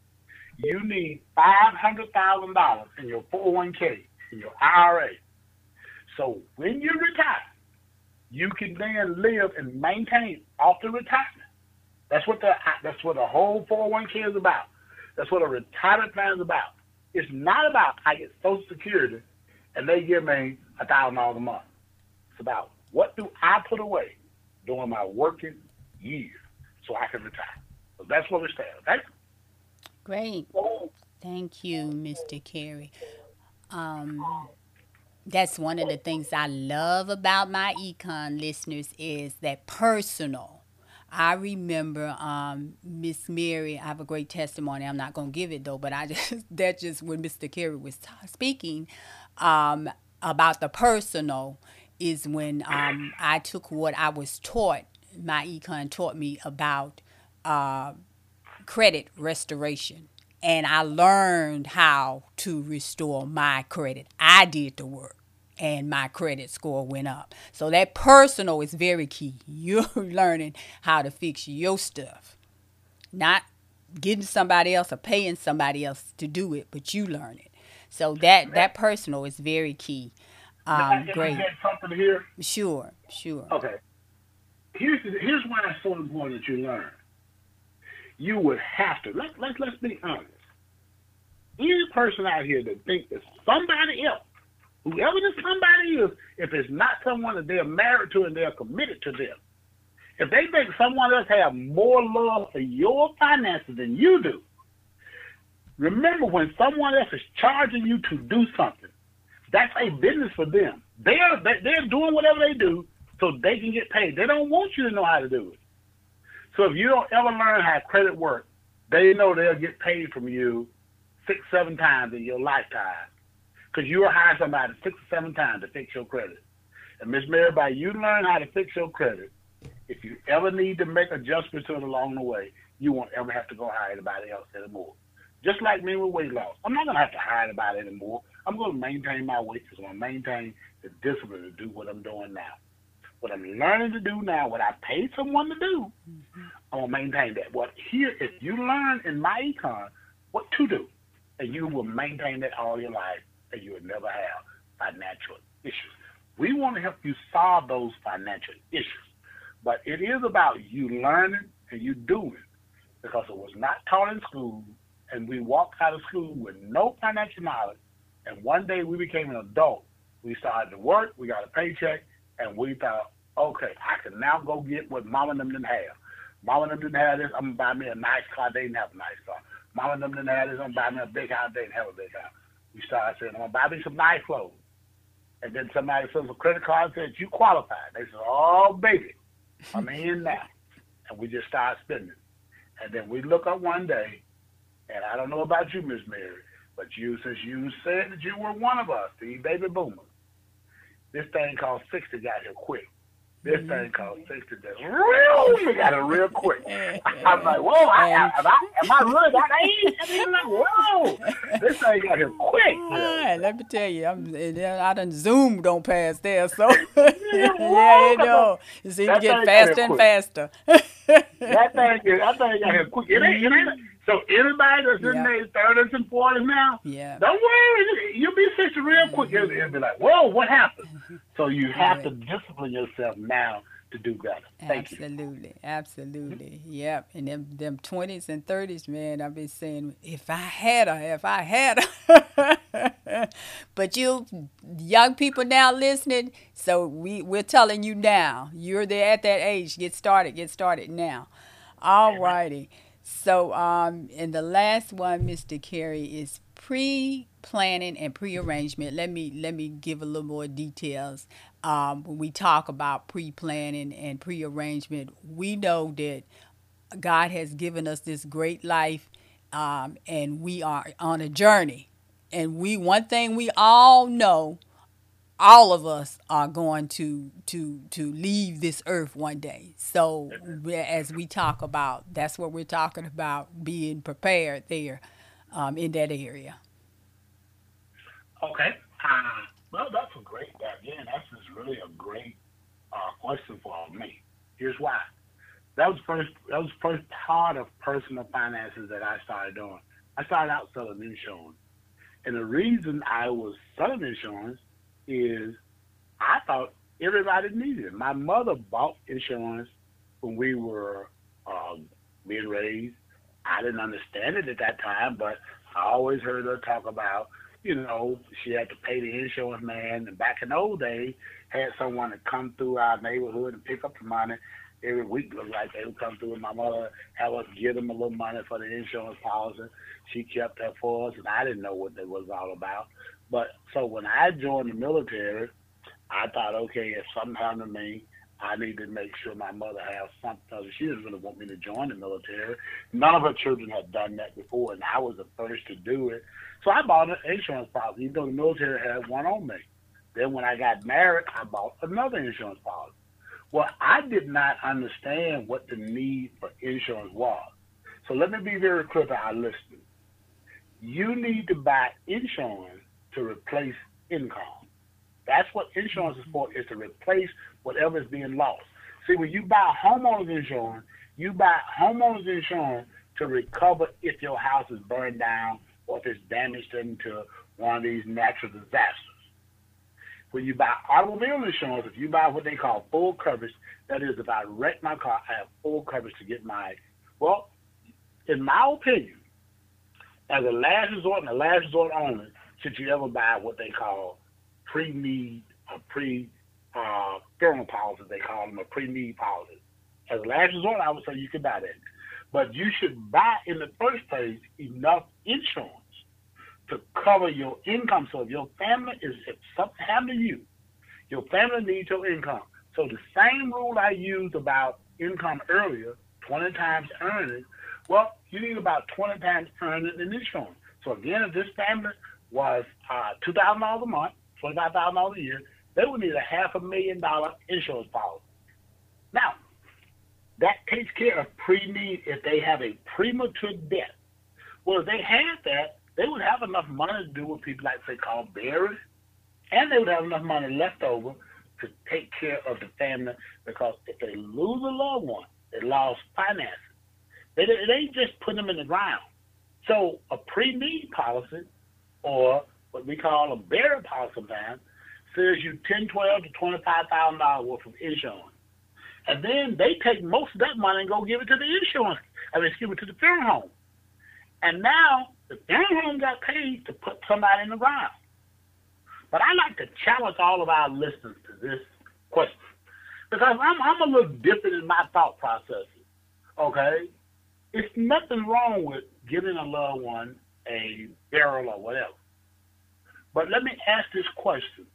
You need five hundred thousand dollars in your 401k, in your IRA. So when you retire, you can then live and maintain off the retirement. That's what the that's what the whole 401k is about. That's what a retirement plan is about. It's not about I get Social Security and they give me a thousand dollars a month. It's about what do I put away during my working years so I can retire. So that's what we stand. Okay. Great. Thank you, Mr. Carey. Um, that's one of the things I love about MyEcon listeners is that personal. I remember um, Miss Mary. I have a great testimony. I'm not going to give it though, but I just that just when Mr. Carey was t- speaking um, about the personal is when um, I took what I was taught. MyEcon taught me about uh, credit restoration and I learned how to restore my credit. I did the work and my credit score went up. So that personal is very key. You're learning how to fix your stuff. Not getting somebody else or paying somebody else to do it, but you learn it. So that that personal is very key. Um, great. something here? Sure, sure. Okay. Here's here's why it's so important that you learn. You would have to let let let's be honest. Any person out here that thinks that somebody else whoever this somebody is, if it's not someone that they're married to and they're committed to them, if they think someone else have more love for your finances than you do, remember when someone else is charging you to do something, that's a business for them. They're they're doing whatever they do so they can get paid. They don't want you to know how to do it. So if you don't ever learn how credit works, they know they'll get paid from you six, seven times in your lifetime because you will hire somebody six or seven times to fix your credit. And Miss Mary, by you learn how to fix your credit, if you ever need to make adjustments to it along the way, you won't ever have to go hire anybody else anymore. Just like me with weight loss, I'm not gonna have to hire anybody anymore. I'm gonna maintain my weight because I'm gonna maintain the discipline to do what I'm doing now. What I'm learning to do now, what I paid someone to do. I'm gonna maintain that. What here, if you learn in MyEcon what to do, and you will maintain that all your life, and you would never have financial issues. We want to help you solve those financial issues. But it is about you learning and you doing because it was not taught in school and we walked out of school with no financial knowledge and one day we became an adult. We started to work, we got a paycheck, and we thought, okay, I can now go get what mom and them didn't have. Mom and them didn't have this, I'm gonna buy me a nice car, they didn't have a nice car. Mom and them didn't have this, I'm gonna buy me a big house, they didn't have a big house. We started saying, I'm going to buy me some nice clothes. And then somebody sends a credit card and says, you qualify. They said, oh, baby, I'm in now. And we just start spending. And then we look up one day, and I don't know about you, Miss Mary, but you, since you said that you were one of us, the baby boomers, this thing called 60 got here quick. This mm-hmm. thing called sixty days. Real, we got it real quick. I'm like, whoa, I, am, I, am I really that age? I mean, like, whoa, this thing got here quick. All right, let me tell you, I'm, I done Zoom don't pass there, so yeah, you know, it seems to get faster and faster. that thing, that thing got here quick. It ain't, it ain't. So anybody that's in their thirties and forties now, yeah. don't worry, you'll be fixed real quick. It'll, it'll, be like, whoa, what happened? So you have to discipline yourself now to do better. Thank absolutely, you. absolutely, yep. And them them twenties and thirties, man, I've been saying, if I had her, if I had her. but you young people now listening, so we we're telling you now, you're there at that age. Get started, get started now. All righty. So, um, and the last one, Mr. Carey, is pre-planning and pre-arrangement. Let me let me give a little more details. Um, when we talk about pre-planning and pre-arrangement, we know that God has given us this great life, um, and we are on a journey. And we one thing we all know all of us are going to to to leave this earth one day. So as we talk about, that's what we're talking about, being prepared there um, in that area. Okay. Uh, well, that's a great. Again, that's just really a great uh, question for me. Here's why. That was first. That was first part of personal finances that I started doing. I started out selling insurance, and the reason I was selling insurance is I thought everybody needed it. My mother bought insurance when we were um, being raised. I didn't understand it at that time, but I always heard her talk about, you know, she had to pay the insurance man. And back in the old days, had someone to come through our neighborhood and pick up the money every week. Looked like they would come through, and my mother have us give them a little money for the insurance policy. She kept that for us, and I didn't know what that was all about. But so when I joined the military, I thought, okay, if something happened to me, I need to make sure my mother has something. She didn't really want me to join the military. None of her children had done that before, and I was the first to do it. So I bought an insurance policy, even though the military had one on me. Then when I got married, I bought another insurance policy. Well, I did not understand what the need for insurance was. So let me be very clear to our listeners. You need to buy insurance to replace income. That's what insurance is for, is to replace whatever is being lost. See, when you buy homeowners insurance, you buy homeowners insurance to recover if your house is burned down or if it's damaged into one of these natural disasters. When you buy automobile insurance, if you buy what they call full coverage, that is, if I wreck my car, I have full coverage to get my. Well, in my opinion, as a last resort and a last resort only, should you ever buy what they call pre-need or pre uh, funeral policies, they call them a pre-need policy. As a last resort, I would say you could buy that. But you should buy in the first place enough insurance to cover your income. So if your family is, if something happened to you, your family needs your income. So the same rule I used about income earlier, 20 times earnings, well, you need about 20 times earnings in insurance. So again, if this family was uh, $2,000 a month, $25,000 a year, they would need a half a million dollar insurance policy. Now, that takes care of pre-need if they have a premature death. Well, if they had that, they would have enough money to do what people like to say call burial, and they would have enough money left over to take care of the family because if they lose a loved one, they lost finances. They, they just put them in the ground. So a pre-need policy or what we call a burial policy sometimes says you ten, twelve to twenty five thousand dollars worth of insurance. And then they take most of that money and go give it to the insurance I mean give it to the funeral home. And now the funeral home got paid to put somebody in the ground. But I like to challenge all of our listeners to this question. Because I'm I'm a little different in my thought processes. Okay? It's nothing wrong with giving a loved one a barrel or whatever. But let me ask this question.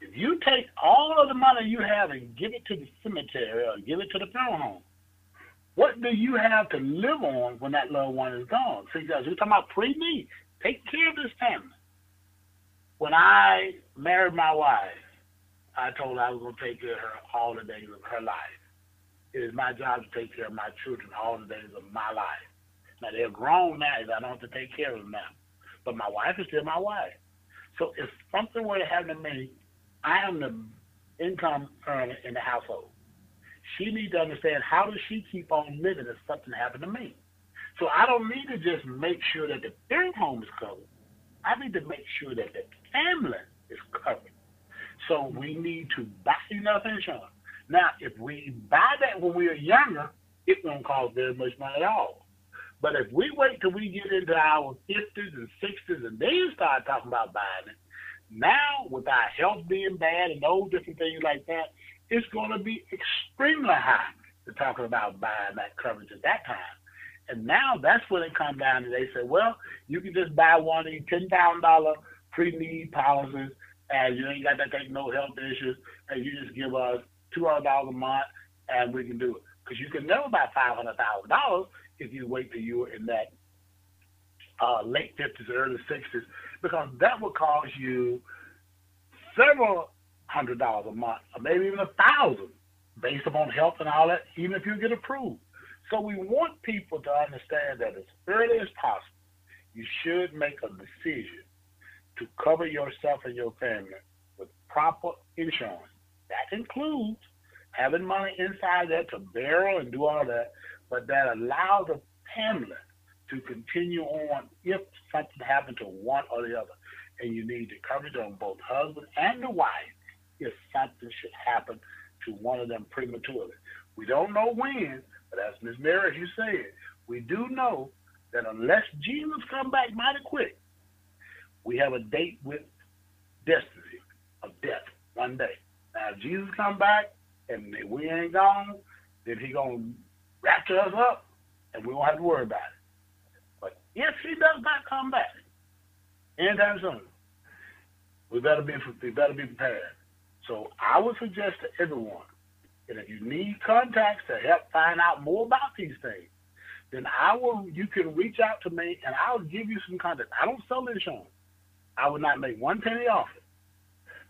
If you take all of the money you have and give it to the cemetery or give it to the funeral home, what do you have to live on when that loved one is gone? See, guys, we're talking about pre-need. Take care of this family. When I married my wife, I told her I was going to take care of her all the days of her life. It is my job to take care of my children all the days of my life. Now they're grown now, I don't have to take care of them now. But my wife is still my wife. So if something were to happen to me, I am the income earner in the household. She needs to understand how does she keep on living if something happened to me. So I don't need to just make sure that the third home is covered. I need to make sure that the family is covered. So we need to buy enough insurance. Now, if we buy that when we are younger, it won't cost very much money at all. But if we wait till we get into our 50s and 60s and then start talking about buying it, now with our health being bad and those different things like that, it's going to be extremely high to talking about buying that coverage at that time. And now that's when it comes down to they say, well, you can just buy one of these ten thousand dollar pre need policies and you ain't got to take no health issues and you just give us two hundred dollars a month and we can do it. Because you can never buy five hundred thousand dollars if you wait till you're in that uh, late fifties, early sixties, because that would cost you several hundred dollars a month, or maybe even a thousand, based upon health and all that, even if you get approved. So we want people to understand that as early as possible, you should make a decision to cover yourself and your family with proper insurance. That includes having money inside there to borrow and do all that, but that allows the family to continue on if something happened to one or the other. And you need the coverage on both husband and the wife if something should happen to one of them prematurely. We don't know when, but as Ms. Mary, you said, we do know that unless Jesus come back mighty quick, we have a date with destiny of death one day. Now, if Jesus come back and if we ain't gone, then he gonna rapture us up, and we won't have to worry about it. But if he does not come back anytime soon, we better be we better be prepared. So I would suggest to everyone and if you need contacts to help find out more about these things, then I will. You can reach out to me, and I'll give you some contacts. I don't sell insurance. I would not make one penny off it,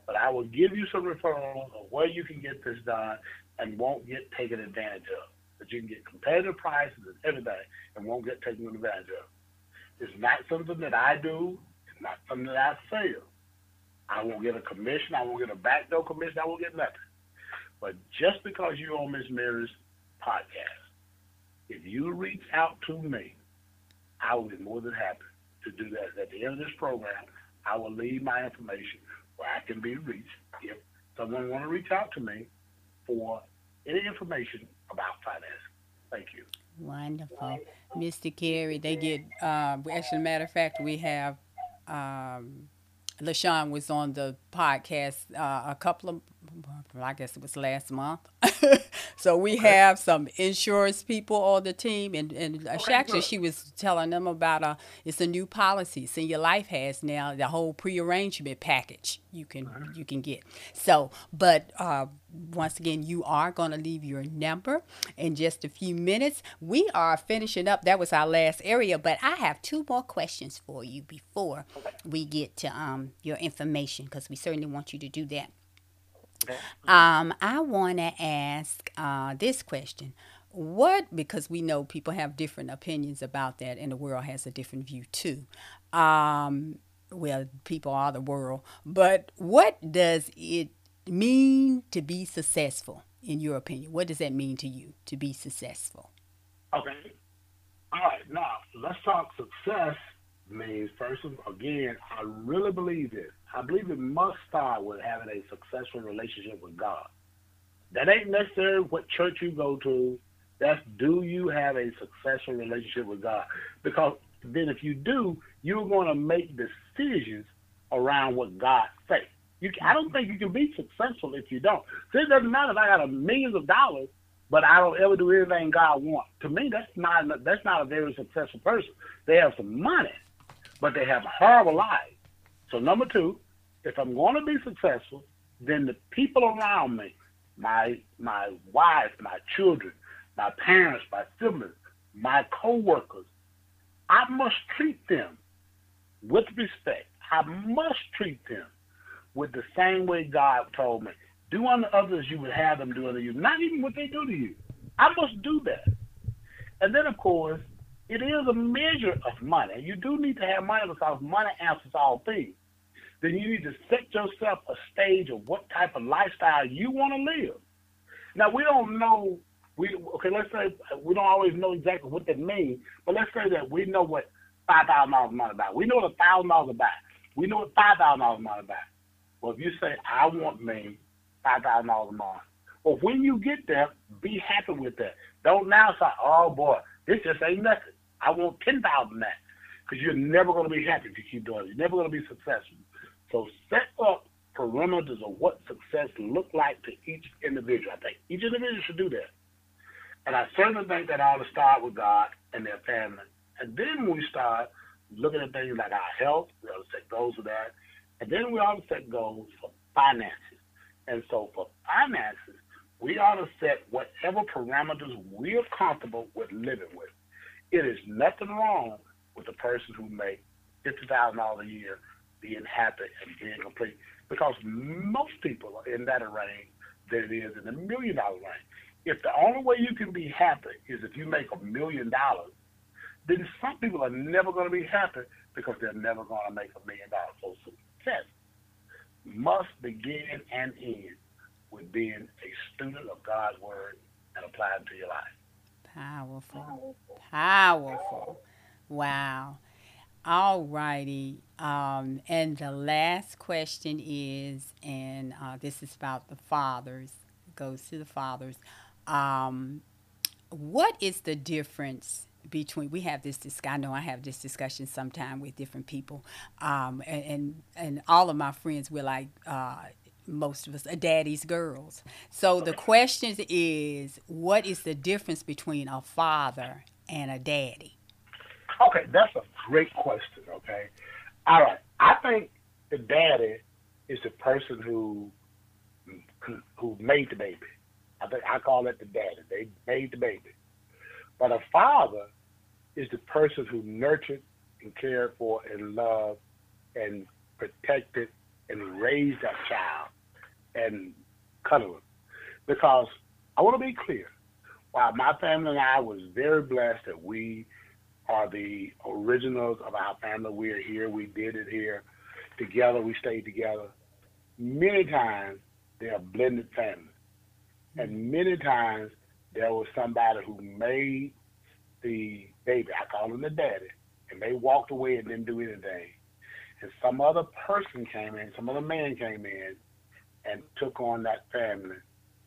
but I will give you some referrals of where you can get this done and won't get taken advantage of. That you can get competitive prices and everything, and won't get taken advantage of. It's not something that I do. It's not something that I sell. I won't get a commission. I won't get a backdoor commission. I won't get nothing. But just because you're on Miss Mary's podcast, if you reach out to me, I will be more than happy to do that. At the end of this program, I will leave my information where I can be reached if someone want to reach out to me for any information about finance. Thank you. Wonderful. Mr. Carey, they get, uh, actually, matter of fact, we have um, LaShawn was on the podcast uh, a couple of, I guess it was last month. so we okay. have some insurance people on the team, and and okay, actually she was telling them about a it's a new policy Senior Life has now the whole prearrangement package you can uh-huh. you can get. So, but uh, once again, you are going to leave your number in just a few minutes. We are finishing up. That was our last area, but I have two more questions for you before we get to um, your information because we certainly want you to do that. Um, I want to ask uh, this question. What, because we know people have different opinions about that, and the world has a different view too. Um, well, people are the world, but what does it mean to be successful, in your opinion? What does that mean to you to be successful? Okay. All right. Now, let's talk success means, first of again, I really believe this. I believe it must start with having a successful relationship with God. That ain't necessarily what church you go to. That's do you have a successful relationship with God? Because then if you do, you're going to make decisions around what God says. You, I don't think you can be successful if you don't. So it doesn't matter if I got a millions of dollars, but I don't ever do anything God wants. To me, that's not that's not a very successful person. They have some money, but they have horrible life. So number two, if I'm going to be successful, then the people around me, my my wife, my children, my parents, my siblings, my coworkers, I must treat them with respect. I must treat them with the same way God told me. Do unto others you would have them do unto you. Not even what they do to you. I must do that. And then, of course, it is a measure of money. You do need to have money because money answers all things. Then you need to set yourself a stage of what type of lifestyle you want to live. Now we don't know. We okay. Let's say we don't always know exactly what that means, but let's say that we know what five thousand dollars a month about. We know what a thousand dollars about. We know what five thousand dollars a month about. Well, if you say I want me five thousand dollars a month, well, when you get there, be happy with that. Don't now say, oh boy, this just ain't nothing. I want ten thousand that, because you're never going to be happy if you keep doing it. You're never going to be successful. So set up parameters of what success look like to each individual. I think each individual should do that. And I certainly think that ought to start with God and their family. And then we start looking at things like our health, we ought to set goals for that. And then we ought to set goals for finances. And so for finances, we ought to set whatever parameters we're comfortable with living with. It is nothing wrong with a person who makes fifty thousand dollars a year being happy and being complete. Because most people are in that range than it is in the million dollar range. If the only way you can be happy is if you make a million dollars, then some people are never going to be happy because they're never going to make a million dollars. So success must begin and end with being a student of God's word and apply it to your life. Powerful. Powerful. Wow. All righty. Um, and the last question is, and uh, this is about the fathers, goes to the fathers. Um, what is the difference between we have this discussion. I know I have this discussion sometime with different people, um, and, and, and all of my friends were like uh, most of us are daddy's girls. So the question is, what is the difference between a father and a daddy? Okay, that's a great question. Okay, all right. I think the daddy is the person who who made the baby. I think I call it the daddy. They made the baby. But a father is the person who nurtured and cared for and loved and protected and raised that child and cuddled. Because I want to be clear, while my family and I was very blessed that we are the originals of our family. We are here. We did it here. Together, we stayed together. Many times, they are blended families. Hmm. And many times, there was somebody who made the baby, I call him the daddy, and they walked away and didn't do anything. And some other person came in, some other man came in and took on that family.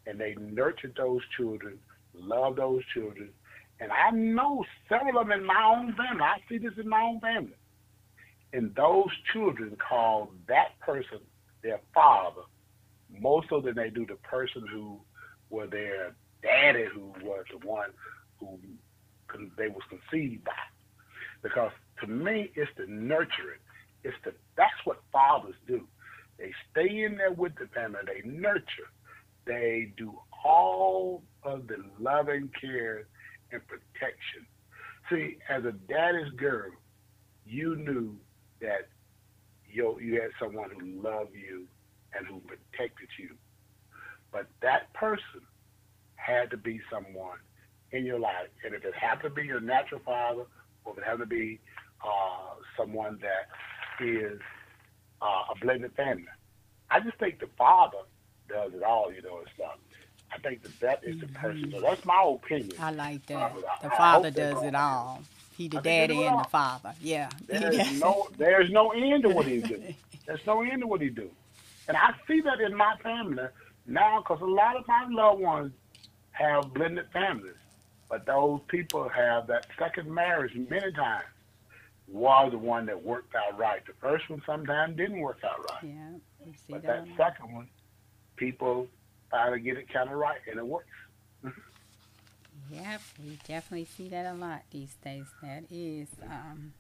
And they nurtured those children, loved those children, and I know several of them in my own family. I see this in my own family. And those children call that person their father more so than they do the person who were their daddy who was the one who they was conceived by. Because to me, it's the nurturing. It's the that's what fathers do. They stay in there with the family. They nurture. They do all of the loving care and protection. See, as a daddy's girl, you knew that you you had someone who loved you and who protected you. But that person had to be someone in your life. And if it happened to be your natural father, or if it happened to be uh, someone that is uh, a blended family, I just think the father does it all, you know, and stuff. I think that that is the person. So that's my opinion. I like that. The father does it all. He the daddy and the father. Yeah. There's no there's no end to what he do. There's no end to what he do. And I see that in my family now because a lot of my loved ones have blended families. But those people have that second marriage many times was the one that worked out right. The first one sometimes didn't work out right. Yeah. but that, that second one, people try to get it kind of right, and it works. yep, we definitely see that a lot these days. That is, um,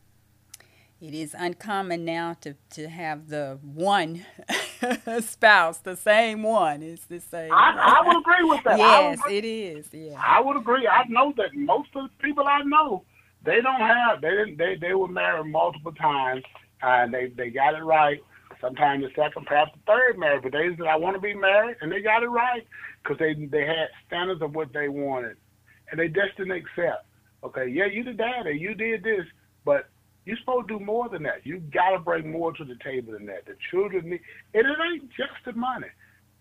it is uncommon now to, to have the one spouse, the same one. It's the same. I, I would agree with that. Yes, it is. Yeah, I would agree. I know that most of the people I know, they don't have. They didn't. They they were married multiple times, and they they got it right sometimes the second, perhaps the third marriage, but they said, I want to be married, and they got it right because they, they had standards of what they wanted, and they just didn't accept. Okay, yeah, you the daddy, you did this, but you're supposed to do more than that. You got to bring more to the table than that. The children need, and it ain't just the money.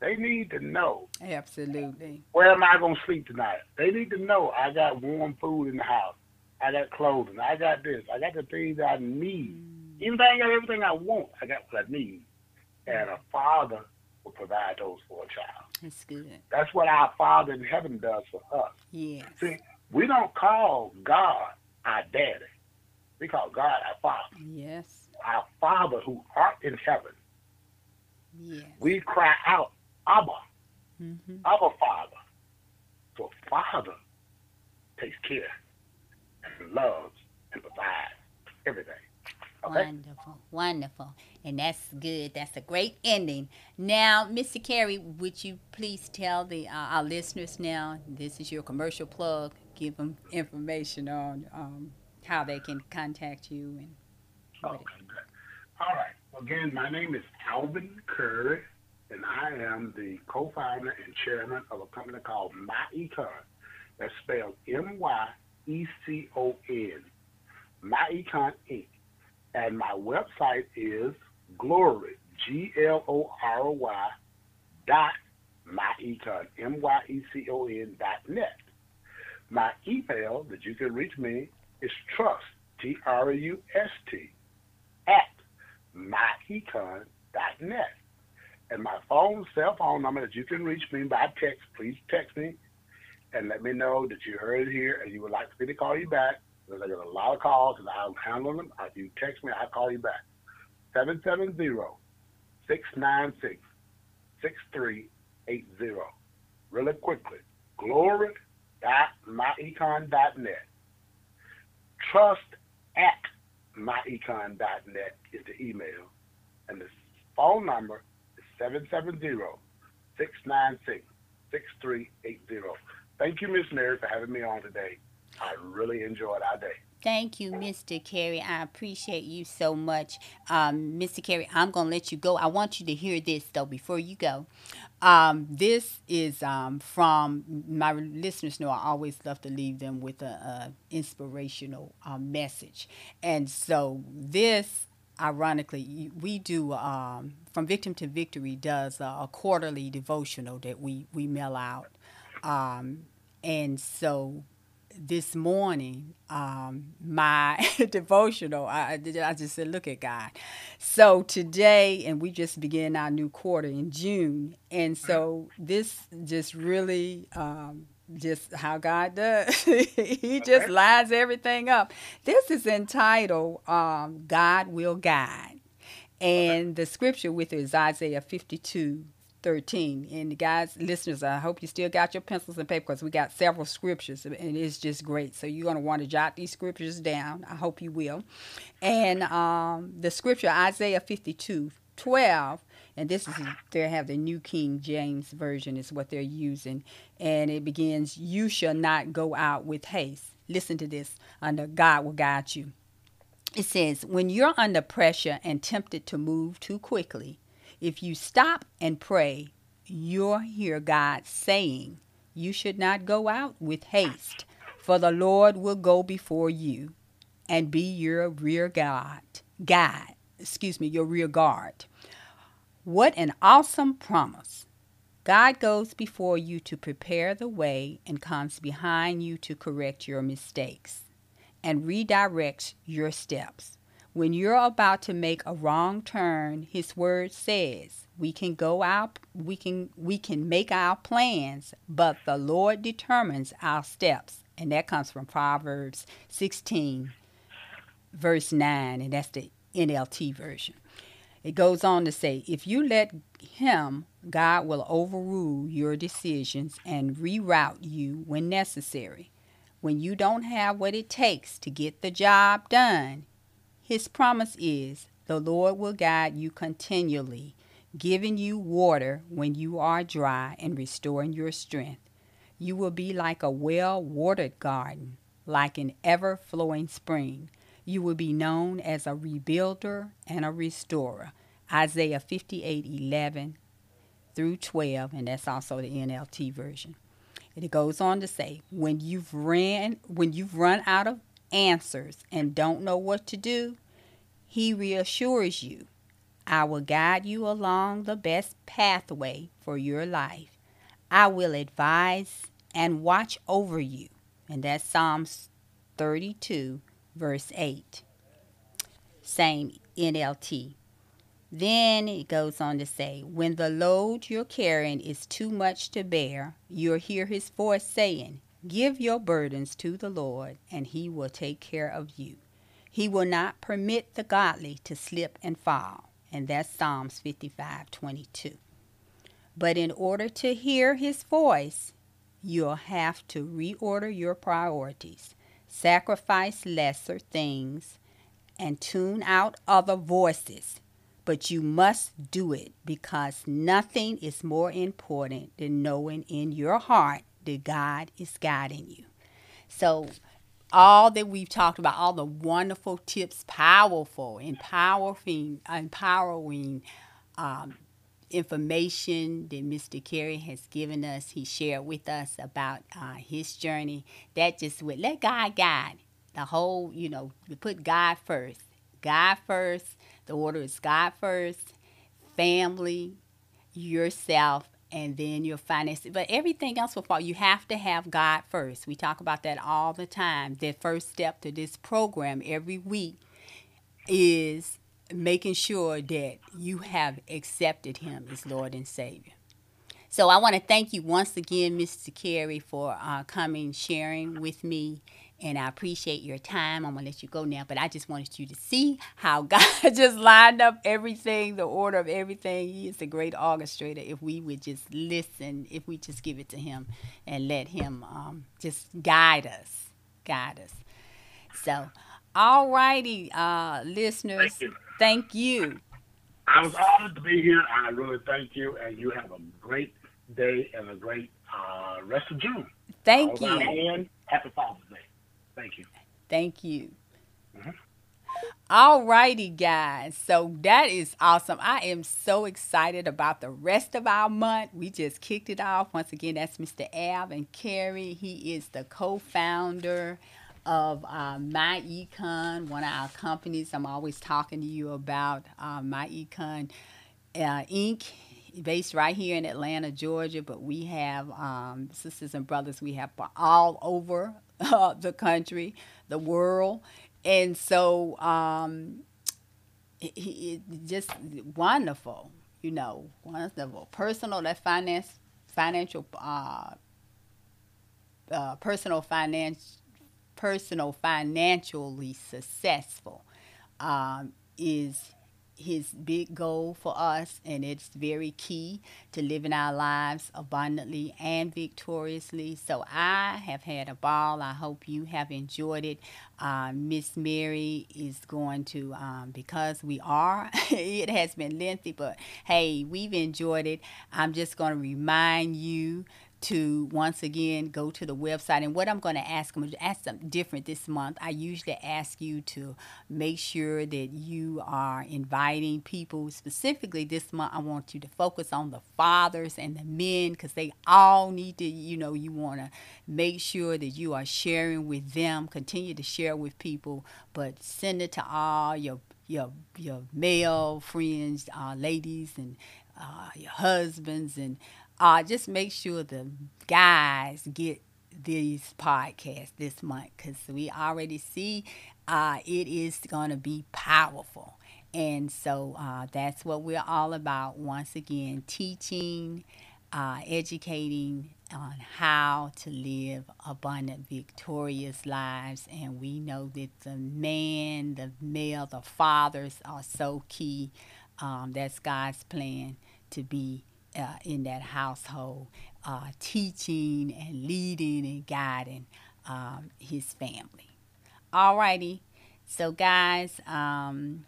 They need to know. Absolutely. Where am I going to sleep tonight? They need to know I got warm food in the house. I got clothing. I got this. I got the things I need. Mm. Even though I ain't got everything I want, I got what I need. And a father will provide those for a child. That's good. That's what our Father in heaven does for us. Yes. See, we don't call God our daddy. We call God our Father. Yes. Our Father who art in heaven. Yes. We cry out, Abba. Mm-hmm. Abba Father. So Father takes care and loves and provides everything. Okay? Wonderful, wonderful. And that's good. That's a great ending. Now, Mr. Carey, would you please tell the uh, our listeners now, this is your commercial plug, give them information on um, how they can contact you. and. Okay, good. All right. Again, my name is Alvin Curry, and I am the co-founder and chairman of a company called MyEcon. That's spelled M-Y-E-C-O-N. MyEcon Inc. And my website is glory, G-L-O-R-Y dot myecon, M-Y-E-C-O-N dot net. My email that you can reach me is trust, T-R-U-S-T, at my econ dot net. And my phone, cell phone number that you can reach me by text, please text me and let me know that you heard it here and you would like me to call you back. Because I get a lot of calls and I'll handle them. If you text me, I'll call you back. 770 696 6380. Really quickly, glory.myecon.net. Trust at myecon.net is the email. And the phone number is 770 696 6380. Thank you, Miss Mary, for having me on today. I really enjoyed our day. Thank you, Mr. Carey. I appreciate you so much. Um, Mr. Carey, I'm going to let you go. I want you to hear this, though, before you go. Um, this is um, from my listeners know I always love to leave them with a, a inspirational uh, message. And so this ironically, we do um, from victim to victory does a, a, quarterly devotional that we we mail out, um, and so this morning, um, my devotional, I, I just said, look at God. So today, and we just begin our new quarter in June. And so this just really, um, just how God does. he just lines everything up. This is entitled um, God Will Guide. And the scripture with it is Isaiah 52 13. And guys, listeners, I hope you still got your pencils and paper because we got several scriptures and it's just great. So you're going to want to jot these scriptures down. I hope you will. And um, the scripture, Isaiah 52 12, and this is, they have the New King James Version, is what they're using. And it begins, You shall not go out with haste. Listen to this, under God will guide you. It says, When you're under pressure and tempted to move too quickly, if you stop and pray, you'll hear God saying, You should not go out with haste, for the Lord will go before you and be your rear guard. Guide, excuse me, your rear guard. What an awesome promise. God goes before you to prepare the way and comes behind you to correct your mistakes and redirects your steps. When you're about to make a wrong turn, his word says, we can go out, we can we can make our plans, but the Lord determines our steps. And that comes from Proverbs 16 verse 9, and that's the NLT version. It goes on to say, if you let him, God will overrule your decisions and reroute you when necessary. When you don't have what it takes to get the job done, his promise is the Lord will guide you continually, giving you water when you are dry and restoring your strength. You will be like a well watered garden, like an ever flowing spring. You will be known as a rebuilder and a restorer. Isaiah 58 11 through 12, and that's also the NLT version. And it goes on to say, when you've ran, when you've run out of answers and don't know what to do, he reassures you, I will guide you along the best pathway for your life. I will advise and watch over you. And that's Psalms 32, verse 8. Same NLT. Then it goes on to say, When the load you're carrying is too much to bear, you'll hear his voice saying, Give your burdens to the Lord, and he will take care of you. He will not permit the godly to slip and fall. And that's Psalms 55 22. But in order to hear his voice, you'll have to reorder your priorities, sacrifice lesser things, and tune out other voices but you must do it because nothing is more important than knowing in your heart that God is guiding you. So, all that we've talked about, all the wonderful tips, powerful, empowering, empowering um, information that Mr. Carey has given us, he shared with us about uh, his journey. That just would let God guide the whole, you know, put God first. God first, the order is God first, family, yourself, and then your finances. But everything else will fall. You have to have God first. We talk about that all the time. The first step to this program every week is making sure that you have accepted Him as Lord and Savior. So I want to thank you once again, Mr. Carey, for uh, coming, sharing with me and I appreciate your time. I'm gonna let you go now, but I just wanted you to see how God just lined up everything, the order of everything. He is a great orchestrator. If we would just listen, if we just give it to Him and let Him um, just guide us, guide us. So, all righty, uh, listeners, thank you. thank you. I was honored to be here. I really thank you, and you have a great day and a great uh, rest of June. Thank you. And happy Father's Day. Thank you. Thank you. Mm-hmm. All righty, guys. So that is awesome. I am so excited about the rest of our month. We just kicked it off. Once again, that's Mr. Alvin Carey. He is the co founder of uh, MyEcon, one of our companies I'm always talking to you about, uh, MyEcon uh, Inc based right here in Atlanta, Georgia, but we have um, sisters and brothers we have all over uh, the country, the world, and so um, it, it, just wonderful, you know, wonderful, personal, that finance, financial, uh, uh, personal finance, personal financially successful um, is his big goal for us, and it's very key to living our lives abundantly and victoriously. So I have had a ball. I hope you have enjoyed it. Uh, Miss Mary is going to, um, because we are, it has been lengthy, but hey, we've enjoyed it. I'm just going to remind you to once again go to the website. And what I'm going to ask, to ask them different this month. I usually ask you to make sure that you are inviting people. Specifically, this month, I want you to focus on the fathers and the men because they all need to, you know, you want to make sure that you are sharing with them. Continue to share with people, but send it to all your your your male friends, uh, ladies, and uh, your husbands, and uh, just make sure the guys get these podcasts this month because we already see uh, it is going to be powerful. And so uh, that's what we're all about. Once again, teaching, uh, educating on how to live abundant, victorious lives. And we know that the man, the male, the fathers are so key. Um, that's God's plan to be uh, in that household, uh, teaching and leading and guiding um, his family. All righty. So, guys, um,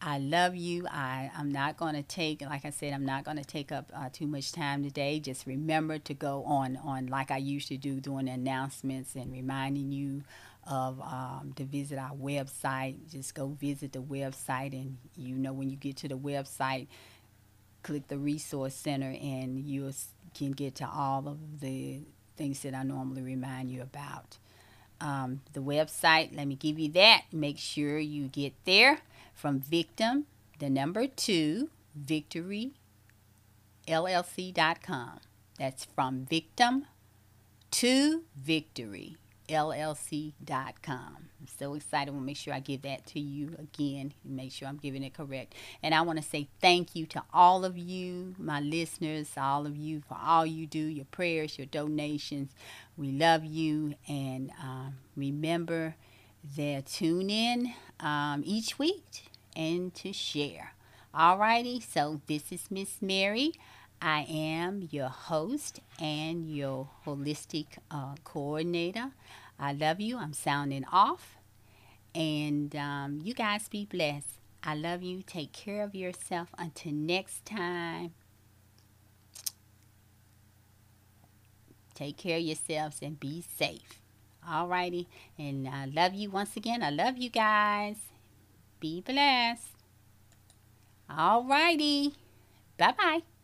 I love you. I, I'm not going to take, like I said, I'm not going to take up uh, too much time today. Just remember to go on, on like I used to do, doing announcements and reminding you of um, to visit our website. Just go visit the website, and you know when you get to the website, click the resource center, and you can get to all of the things that I normally remind you about. Um, the website, let me give you that. Make sure you get there from victim, the number two, victory, llc.com. That's from victim to victory llc.com. I'm so excited. To make sure I give that to you again and make sure I'm giving it correct. And I want to say thank you to all of you, my listeners, all of you for all you do, your prayers, your donations. We love you. And um, remember that tune in um, each week and to share. All righty. So this is Miss Mary. I am your host and your holistic uh, coordinator. I love you. I'm sounding off. And um, you guys be blessed. I love you. Take care of yourself. Until next time, take care of yourselves and be safe. Alrighty. And I love you once again. I love you guys. Be blessed. Alrighty. Bye bye.